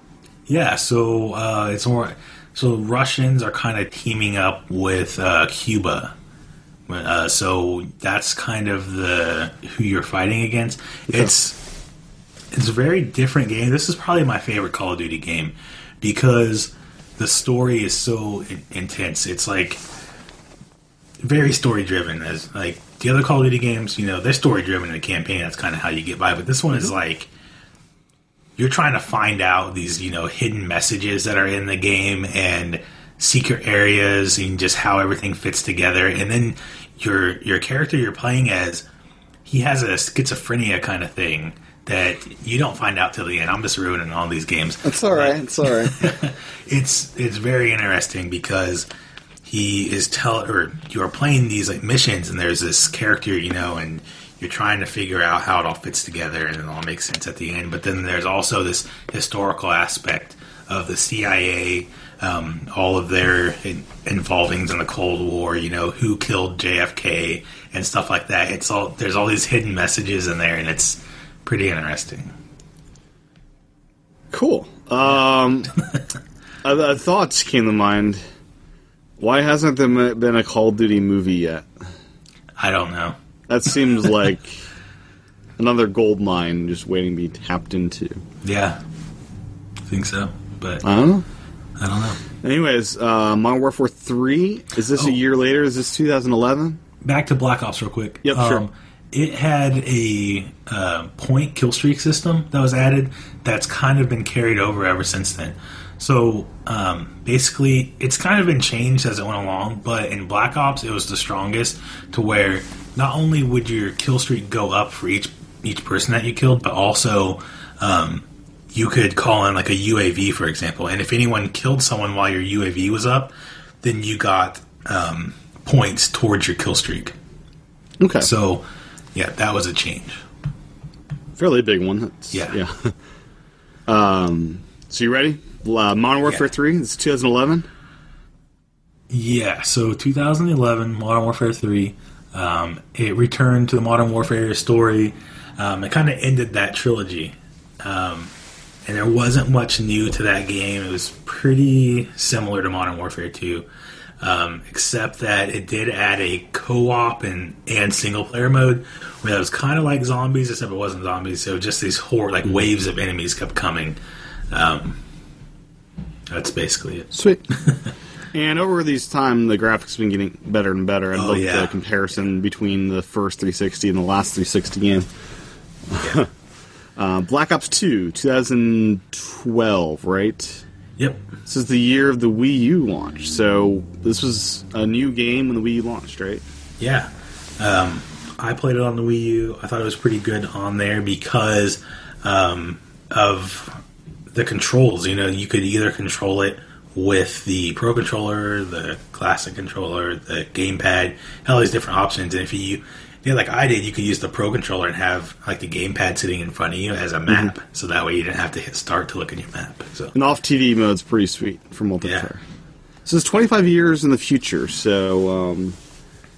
Yeah, so uh, it's more. So Russians are kind of teaming up with uh, Cuba. Uh, so that's kind of the who you're fighting against. It's it's a very different game. This is probably my favorite Call of Duty game because the story is so in- intense. It's like very story driven. As like the other Call of Duty games, you know, they're story driven in the campaign. That's kind of how you get by. But this one is mm-hmm. like you're trying to find out these you know hidden messages that are in the game and secret areas and just how everything fits together and then your your character you're playing as he has a schizophrenia kind of thing that you don't find out till the end i'm just ruining all these games It's all right. It's all right. it's it's very interesting because he is tell or you are playing these like missions and there's this character you know and you're trying to figure out how it all fits together and it all makes sense at the end but then there's also this historical aspect of the CIA um, all of their in- involvings in the Cold War you know who killed JFK and stuff like that it's all there's all these hidden messages in there and it's pretty interesting cool. Um, other thoughts came to mind. Why hasn't there been a Call of Duty movie yet? I don't know That seems like another gold mine just waiting to be tapped into. yeah I think so but I don't know. I don't know Anyways, uh, Modern Warfare 3, is this Oh. a year later? Is this 2011? back to Black Ops real quick. Um, Yep, sure. It had a uh, point kill streak system that was added that's kind of been carried over ever since then. So um, basically, it's kind of been changed as it went along. But in Black Ops, it was the strongest to where not only would your kill streak go up for each each person that you killed, but also um, you could call in like a UAV, for example. And if anyone killed someone while your UAV was up, then you got um, points towards your kill streak. Okay. So, yeah, that was a change. Fairly big one. That's, Yeah. Yeah. um, so you ready? Uh, Modern Warfare Yeah. 3, it's 2011. Yeah, so 2011, Modern Warfare 3, um, it returned to the Modern Warfare story. Um, it kind of ended that trilogy. Um, and there wasn't much new to that game. It was pretty similar to Modern Warfare 2, um, except that it did add a co op and, and single player mode where it was kind of like zombies, except it wasn't zombies. So just these horde, like waves of enemies kept coming. Um, that's basically it. Sweet. and over these time, the graphics have been getting better and better. I Oh, looked yeah. at a comparison between the first 360 and the last 360 game. Yeah. Uh, Black Ops 2, 2012, right? Yep. This is the year of the Wii U launch. So this was a new game when the Wii U launched, right? Yeah. Um, I played it on the Wii U. I thought it was pretty good on there because um, of the controls. You know, you could either control it with the Pro controller, the classic controller, the gamepad, all these different options. And if you, yeah, like I did, you could use the Pro controller and have like the gamepad sitting in front of you as a map, so that way you didn't have to hit start to look at your map. So And off TV mode's pretty sweet for multiplayer. So it's 25 years in the future, so um,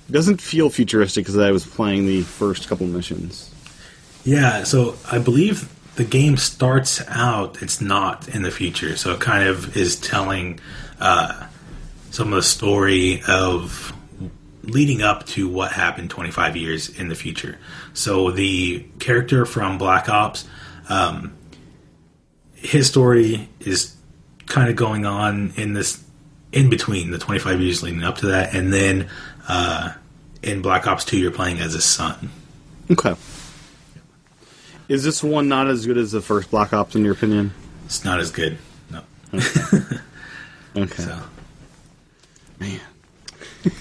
it doesn't feel futuristic because I was playing the first couple missions. Yeah, so I believe the game starts out, it's not in the future. So it kind of is telling uh, some of the story of leading up to what happened 25 years in the future. So the character from Black Ops, um, his story is kind of going on in this in between the 25 years leading up to that, and then uh, in Black Ops 2, you're playing as his son. Okay. Is this one not as good as the first Black Ops in your opinion? It's not as good. No. Okay. So Man.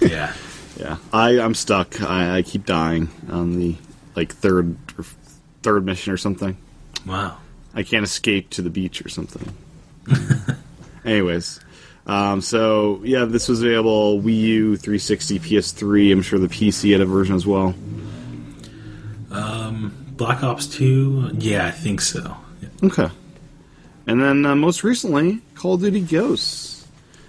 yeah, Yeah. I, I'm stuck. I, I keep dying on the like third or third mission or something. wow. I can't escape to the beach or something. Anyways, um, so yeah, this was available Wii U, 360, PS3. I'm sure the PC had a version as well. Black Ops Two. Yeah, I think so. Yeah. Okay. And then uh, most recently, Call of Duty Ghosts.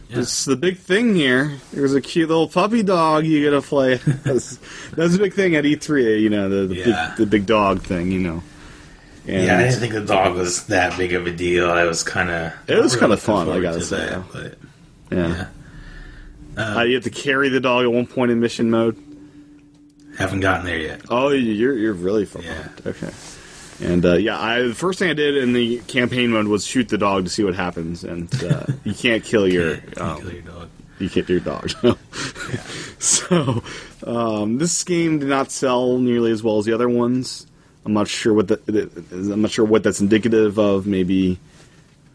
Yeah. It's the big thing here. There's a cute little puppy dog you get to play. That's, that's a big thing at E3. You know, the the, Yeah. big, the big dog thing. You know. And yeah, I didn't think the dog was that big of a deal. I was kind of. It was kinda fun, I gotta say. but yeah. yeah, Uh, you have to carry the dog at one point in mission mode. haven't gotten there yet. Oh, you're you're really far Yeah. behind. Okay. And uh, yeah, I, the first thing I did in the campaign mode was shoot the dog to see what happens, and uh, you can't kill your Can't um, kill your dog. you can't do your dog. so um, this game did not sell nearly as well as the other ones. I'm not sure what that I'm not sure what that's indicative of. Maybe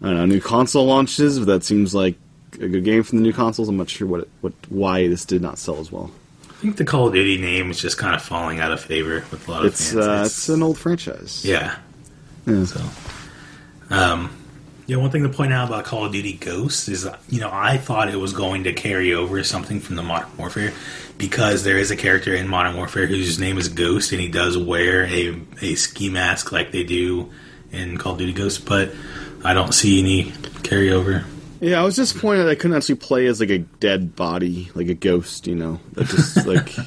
I don't know new console launches, but that seems like a good game from the new consoles. I'm not sure what it, what why this did not sell as well. I think the Call of Duty name is just kind of falling out of favor with a lot of It's fans. uh, it's an old franchise. yeah. Yeah. So, um, yeah, one thing to point out about Call of Duty Ghosts is, you know, I thought it was going to carry over something from the Modern Warfare because there is a character in Modern Warfare whose name is Ghost, and he does wear a a ski mask like they do in Call of Duty Ghosts, but I don't see any carryover. Yeah, I was disappointed I couldn't actually play as like a dead body, like a ghost. You know, that just like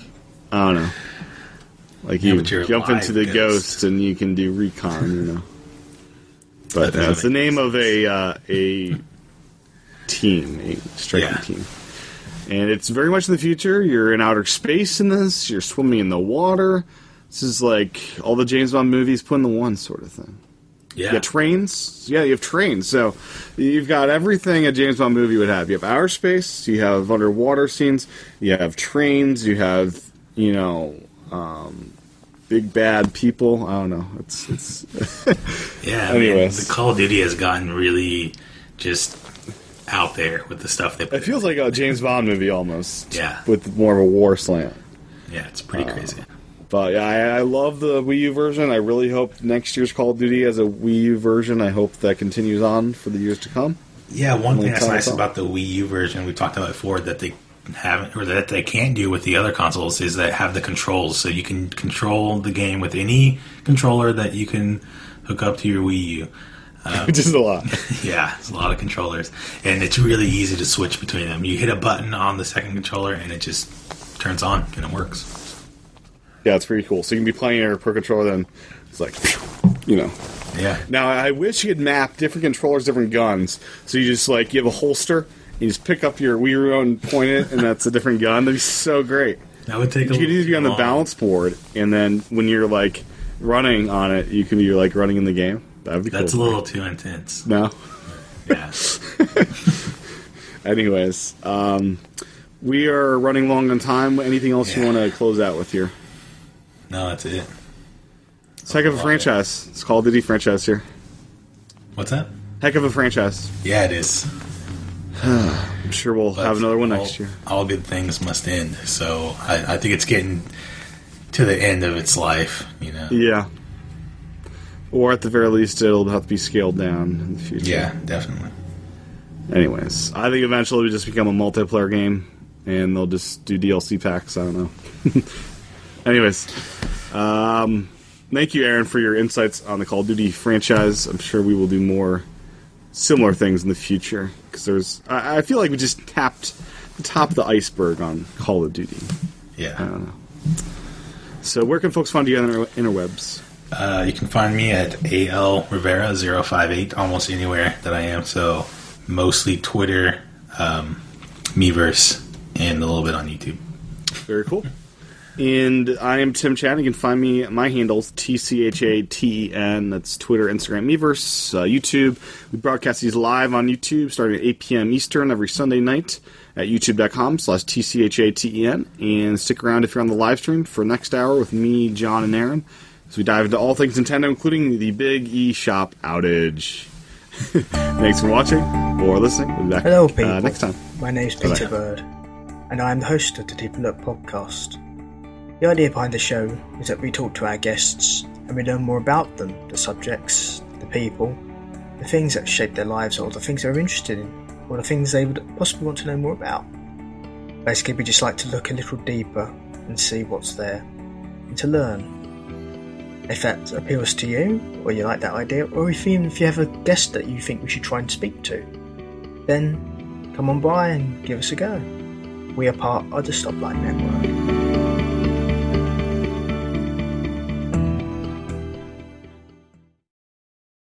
I don't know, like Yeah, you but you're a jump into the ghost. ghost. and you can do recon. You know, but That it's the name of a uh, a team, a striking Yeah. team, and it's very much in the future. You're in outer space in this. You're swimming in the water. This is like all the James Bond movies put in the one sort of thing. Yeah, You got trains. Yeah, you have trains. So you've got everything a James Bond movie would have. You have outer space. You have underwater scenes. You have trains. You have you know um, big bad people. I don't know. It's it's Yeah, I mean, the Call of Duty has gotten really just out there with the stuff they it feels like a James Bond movie almost. Yeah. with more of a war slant. Yeah, it's pretty crazy. But yeah, I, I love the Wii U version. I really hope next year's Call of Duty has a Wii U version. I hope that continues on for the years to come. Yeah, one thing that's nice about the Wii U version we talked about before that they haven't or that they can't do with the other consoles is that have the controls, so you can control the game with any controller that you can hook up to your Wii U. Um, Which is a lot. Yeah, it's a lot of controllers, and it's really easy to switch between them. You hit a button on the second controller, and it just turns on and it works. Yeah, it's pretty cool. So you can be playing your Pro Controller, then it's like, you know. Yeah, Now I wish you could map different controllers, different guns. So you just like you have a holster, you just pick up your Wii U and point it, and that's a different gun. That'd be so great. that would take. You a could either be on the long- balance board, and then when you're like running on it, you can be like running in the game. That'd be cool. That's cool. a little too intense. no. Yeah, Anyways, um, we are running long on time. Anything else you want to close out with here? No, that's it. It's heck of a franchise. It's Call of Duty franchise here. What's that? Heck of a franchise. Yeah, it is. I'm sure we'll But have another one all- next year. All good things must end. So I, I think it's getting to the end of its life. You know. Yeah. Or at the very least, it'll have to be scaled down in the future. Yeah, definitely. Anyways, I think eventually it'll just become a multiplayer game, and they'll just do DLC packs. I don't know. Anyways, um, thank you, Aaron, for your insights on the Call of Duty franchise. I'm sure we will do more similar things in the future because there's. I, I feel like we just tapped the top of the iceberg on Call of Duty. Yeah. So, where can folks find you on the interwebs? Uh, you can find me at al rivera 058 almost anywhere that I am. So mostly Twitter, um, Miiverse, and a little bit on YouTube. Very cool. And I am Tim Chaten. You can find me. My handles T C H A T E N. That's Twitter, Instagram, Miiverse, uh, YouTube. We broadcast these live on YouTube starting at 8 p.m. Eastern every Sunday night at youtube.com slash T C H A T E N. And stick around if you're on the live stream for next hour with me, John, and Aaron as we dive into all things Nintendo, including the Big E Shop outage. Thanks for watching or listening. We'll be back Hello, people. uh, next time. My name's Bye-bye. Peter Bird, and I am the host of the Deep Look podcast. The idea behind the show is that we talk to our guests and we learn more about them, the subjects, the people, the things that shape their lives, or the things they're interested in, or the things they would possibly want to know more about. Basically, we just like to look a little deeper and see what's there, and to learn. If that appeals to you, or you like that idea, or if even if you have a guest that you think we should try and speak to, then come on by and give us a go. We are part of the Stoplight Network.